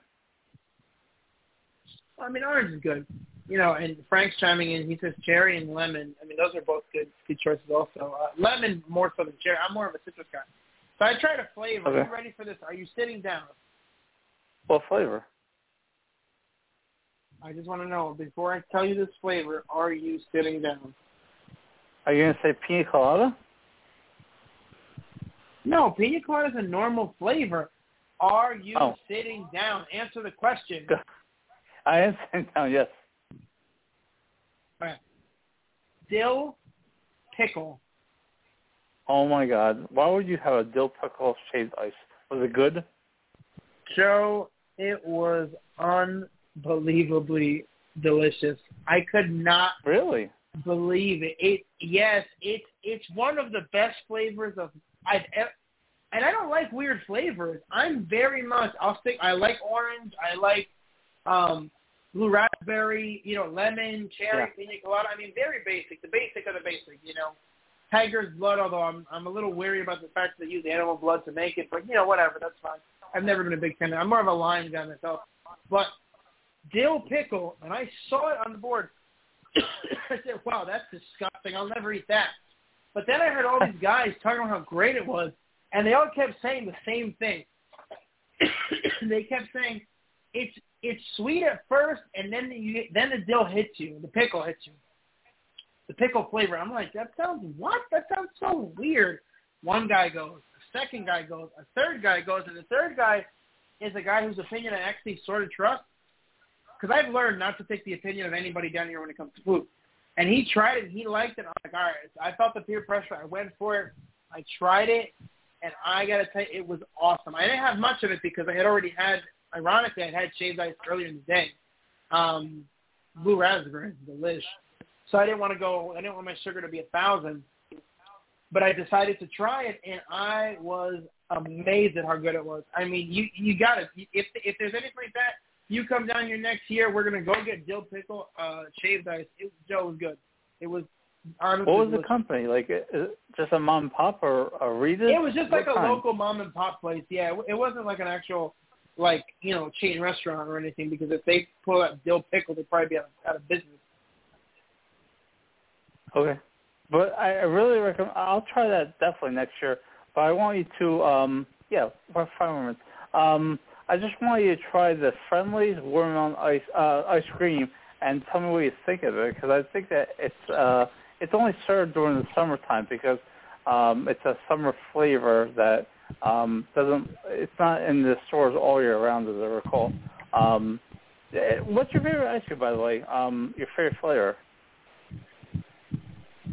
I mean, orange is good. You know, and Frank's chiming in. He says cherry and lemon. I mean, those are both good good choices. Also, uh, lemon more so than cherry. I'm more of a citrus guy. So I tried a flavor. Are you ready for this? Are you sitting down? What flavor? I just want to know before I tell you this flavor. Are you sitting down? Are you gonna say pina colada? No, pina colada is a normal flavor. Are you Oh. sitting down? Answer the question. I am sitting down. Yes. All right. Dill pickle. Oh my God! Why would you have a dill pickle shaved ice? Was it good? Joe, it was unbelievably delicious. I could not Really? believe it. It yes, it's it's one of the best flavors of I've ever. And I don't like weird flavors. I'm very much. I'll stick. I like orange. I like um blue raspberry. You know, lemon, cherry, Yeah. pina colada. I mean, very basic. The basic of the basic. You know, tiger's blood. Although I'm I'm a little wary about the fact that they use animal blood to make it. But you know, whatever. That's fine. I've never been a big fan. I'm more of a lime guy myself. But dill pickle, and I saw it on the board. I said, wow, that's disgusting. I'll never eat that. But then I heard all these guys talking about how great it was, and they all kept saying the same thing. they kept saying it's it's sweet at first, and then you then the dill hits you, the pickle hits you, the pickle flavor. I'm like, that sounds what? That sounds so weird. One guy goes, a second guy goes, a third guy goes, and the third guy is a guy whose opinion I actually sort of trust. Because I've learned not to take the opinion of anybody down here when it comes to food. And he tried it, and he liked it. I'm like, all right. I felt the peer pressure. I went for it. I tried it, and I gotta tell you, it was awesome. I didn't have much of it because I had already had, ironically, I had shaved ice earlier in the day. Um, blue raspberry, delish. So I didn't want to go. I didn't want my sugar to be a thousand. But I decided to try it, and I was amazed at how good it was. I mean, you you got it. If if there's anything like that, you come down here next year. We're gonna go get dill pickle uh, shaved ice. It, Joe was good. It was honestly. What was delicious. the company? Like just a mom and pop or a Rita's? It was just like What a kind? local mom and pop place. Yeah, it, it wasn't like an actual like you know chain restaurant or anything. Because if they pull out dill pickle, they'd probably be out, out of business. Okay. But I I really recommend. I'll try that definitely next year. But I want you to, um, yeah, for five minutes. Um, I just want you to try the Friendly's watermelon ice uh, ice cream and tell me what you think of it because I think that it's uh, it's only served during the summertime because um, it's a summer flavor that um, doesn't. It's not in the stores all year round, as I recall. Um, eh, what's your favorite ice cream, by the way? Um, your favorite flavor?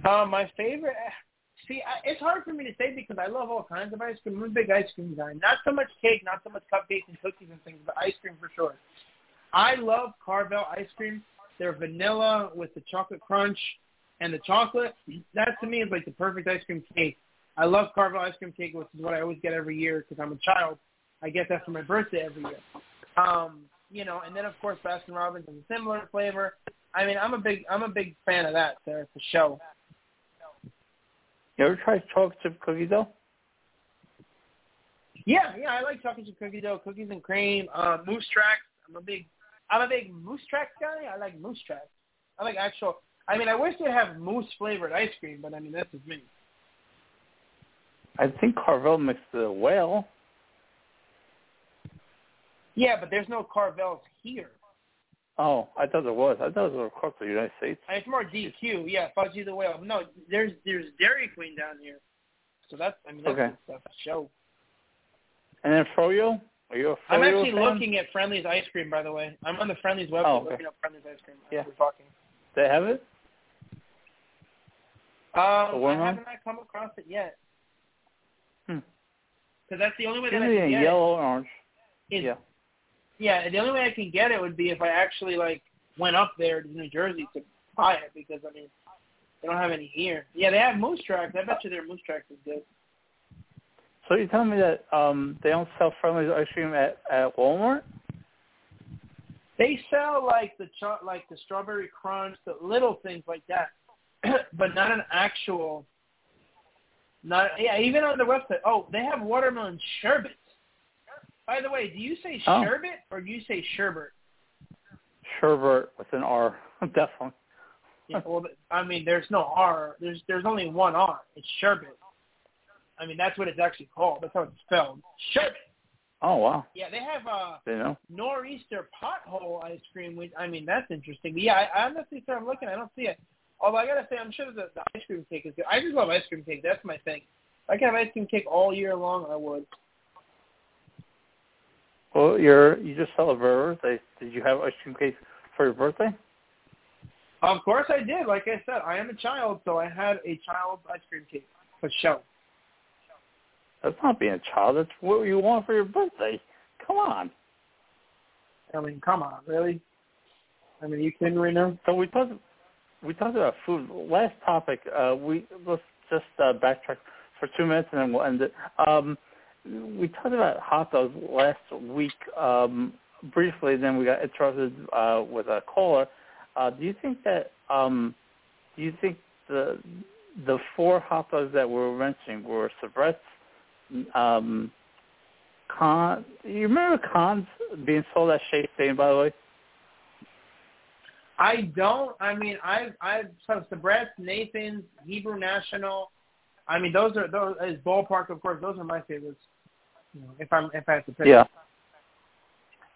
Uh, my favorite. See, I, it's hard for me to say because I love all kinds of ice cream. I'm a big ice cream guy. Not so much cake, not so much cupcakes and cookies and things, but ice cream for sure. I love Carvel ice cream. They're vanilla with the chocolate crunch and the chocolate. That to me is like the perfect ice cream cake. I love Carvel ice cream cake, which is what I always get every year because I'm a child. I get that for my birthday every year. Um, you know, and then of course Baskin Robbins has a similar flavor. I mean, I'm a big I'm a big fan of that uh, for show. You ever tried chocolate chip cookies though? Yeah, yeah, I like chocolate chip cookie dough, cookies and cream, uh, moose tracks. I'm a big, I'm a big moose tracks guy. I like moose tracks. I like actual. I mean, I wish they have moose flavored ice cream, but I mean that's just me. I think Carvel mixed the whale. Yeah, but there's no Carvels here. Oh, I thought it was. I thought it was across the United States. It's more DQ. Yeah, Fudgie the Whale. No, there's there's Dairy Queen down here. So that's I mean that's, Okay. a show. And then Froyo? Are you a Froyo I'm actually fan? looking at Friendly's ice cream, by the way. I'm on the Friendly's website Oh, okay. looking up Friendly's ice cream. Yeah. We're talking. They have it? Um, I haven't I come across it yet. Hmm. Because that's the only way that I can get yellow or orange. it. Is, Yeah. Yeah, the only way I can get it would be if I actually like went up there to New Jersey to buy it because I mean they don't have any here. Yeah, they have moose tracks. I bet you their moose tracks is good. So you're telling me that um they don't sell Friendly's ice cream at at Walmart? They sell like the cho- like the strawberry crunch, the little things like that, but not an actual. Not yeah, even on the website. Oh, they have watermelon sherbet. By the way, do you say Oh. sherbet or do you say sherbet? Sherbet with an R, definitely. Yeah, well, I mean, there's no R. There's there's only one R. It's sherbet. I mean, that's what it's actually called. That's how it's spelled. Sherbet. Oh wow. Yeah, they have uh You know. nor'easter pothole ice cream. Which I mean, that's interesting. But yeah, I, I honestly, I'm looking. I don't see it. Although I gotta say, I'm sure the, the ice cream cake is good. I just love ice cream cake. That's my thing. If I could have ice cream cake all year long, I would. Well, you're you just celebrated birthday. Did you have ice cream cake for your birthday? Of course I did. Like I said, I am a child, so I had a child's ice cream cake for show. That's not being a child. That's what you want for your birthday. Come on. I mean, come on, really? I mean, you kidding right now? So we talked we talked about food. Last topic. Uh, we let's just uh, backtrack for two minutes and then we'll end it. Um, we talked about hot dogs last week um, briefly. Then we got interrupted uh, with a caller. Uh, do you think that um, do you think the the four hot dogs that we were mentioning were Sabrett's, um, Con? You remember Cons being sold at Shea Stain, by the way? I don't. I mean, I've I've so Sabrett's, Nathan's, Hebrew National. I mean, those are those is ballpark. Of course, those are my favorites. You know, if I'm if I have to pick. Yeah.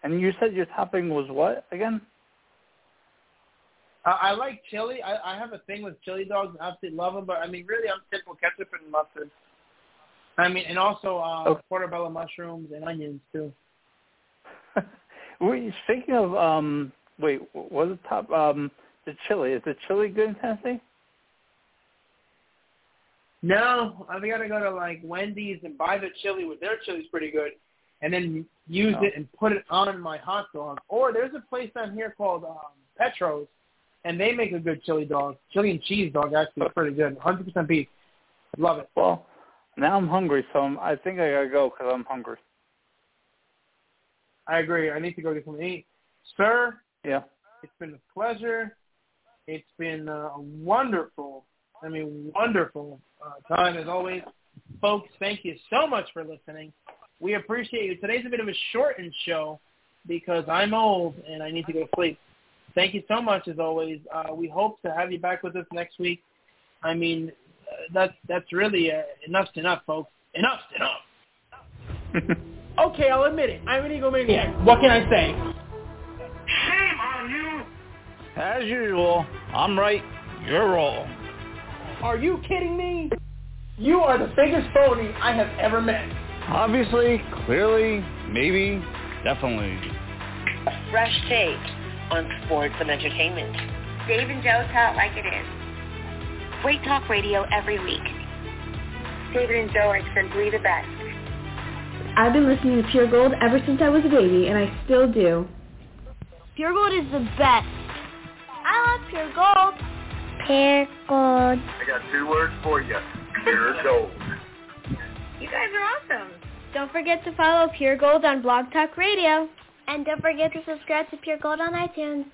And you said your topping was what again? Uh, I like chili. I, I have a thing with chili dogs. I absolutely love them. But I mean, really, I'm typical ketchup and mustard. I mean, and also uh, Okay. portobello mushrooms and onions too. We speaking of um wait, was it top? Um, the chili is the chili good in Tennessee? No, I gotta go to like Wendy's and buy the chili with their chili's pretty good, and then use Oh. it and put it on my hot dog. Or there's a place down here called um, Petro's, and they make a good chili dog, chili and cheese dog. Actually, pretty good, 100% beef. Love it. Well, now I'm hungry, so I'm, I think I gotta go because I'm hungry. I agree. I need to go get something to eat, sir. Yeah. It's been a pleasure. It's been uh, wonderful. I mean, wonderful uh, time as always. Folks, thank you so much for listening. We appreciate you. Today's a bit of a shortened show because I'm old and I need to go to sleep. Thank you so much as always. Uh, we hope to have you back with us next week. I mean, uh, that's that's really uh, enough's enough, folks. Enough's enough. okay, I'll admit it. I'm an egomaniac. What can I say? Shame on you! As usual, I'm right, you're wrong. Are you kidding me? You are the biggest phony I have ever met. Obviously, clearly, maybe, definitely. A fresh take on sports and entertainment. Dave and Joe tell it like it is. Great talk radio every week. David and Joe are simply the best. I've been listening to Pure Gold ever since I was a baby, and I still do. Pure Gold is the best. I love Pure Gold. Pure Gold. I got two words for you. Pure gold. You guys are awesome. Don't forget to follow Pure Gold on Blog Talk Radio. And don't forget to subscribe to Pure Gold on iTunes.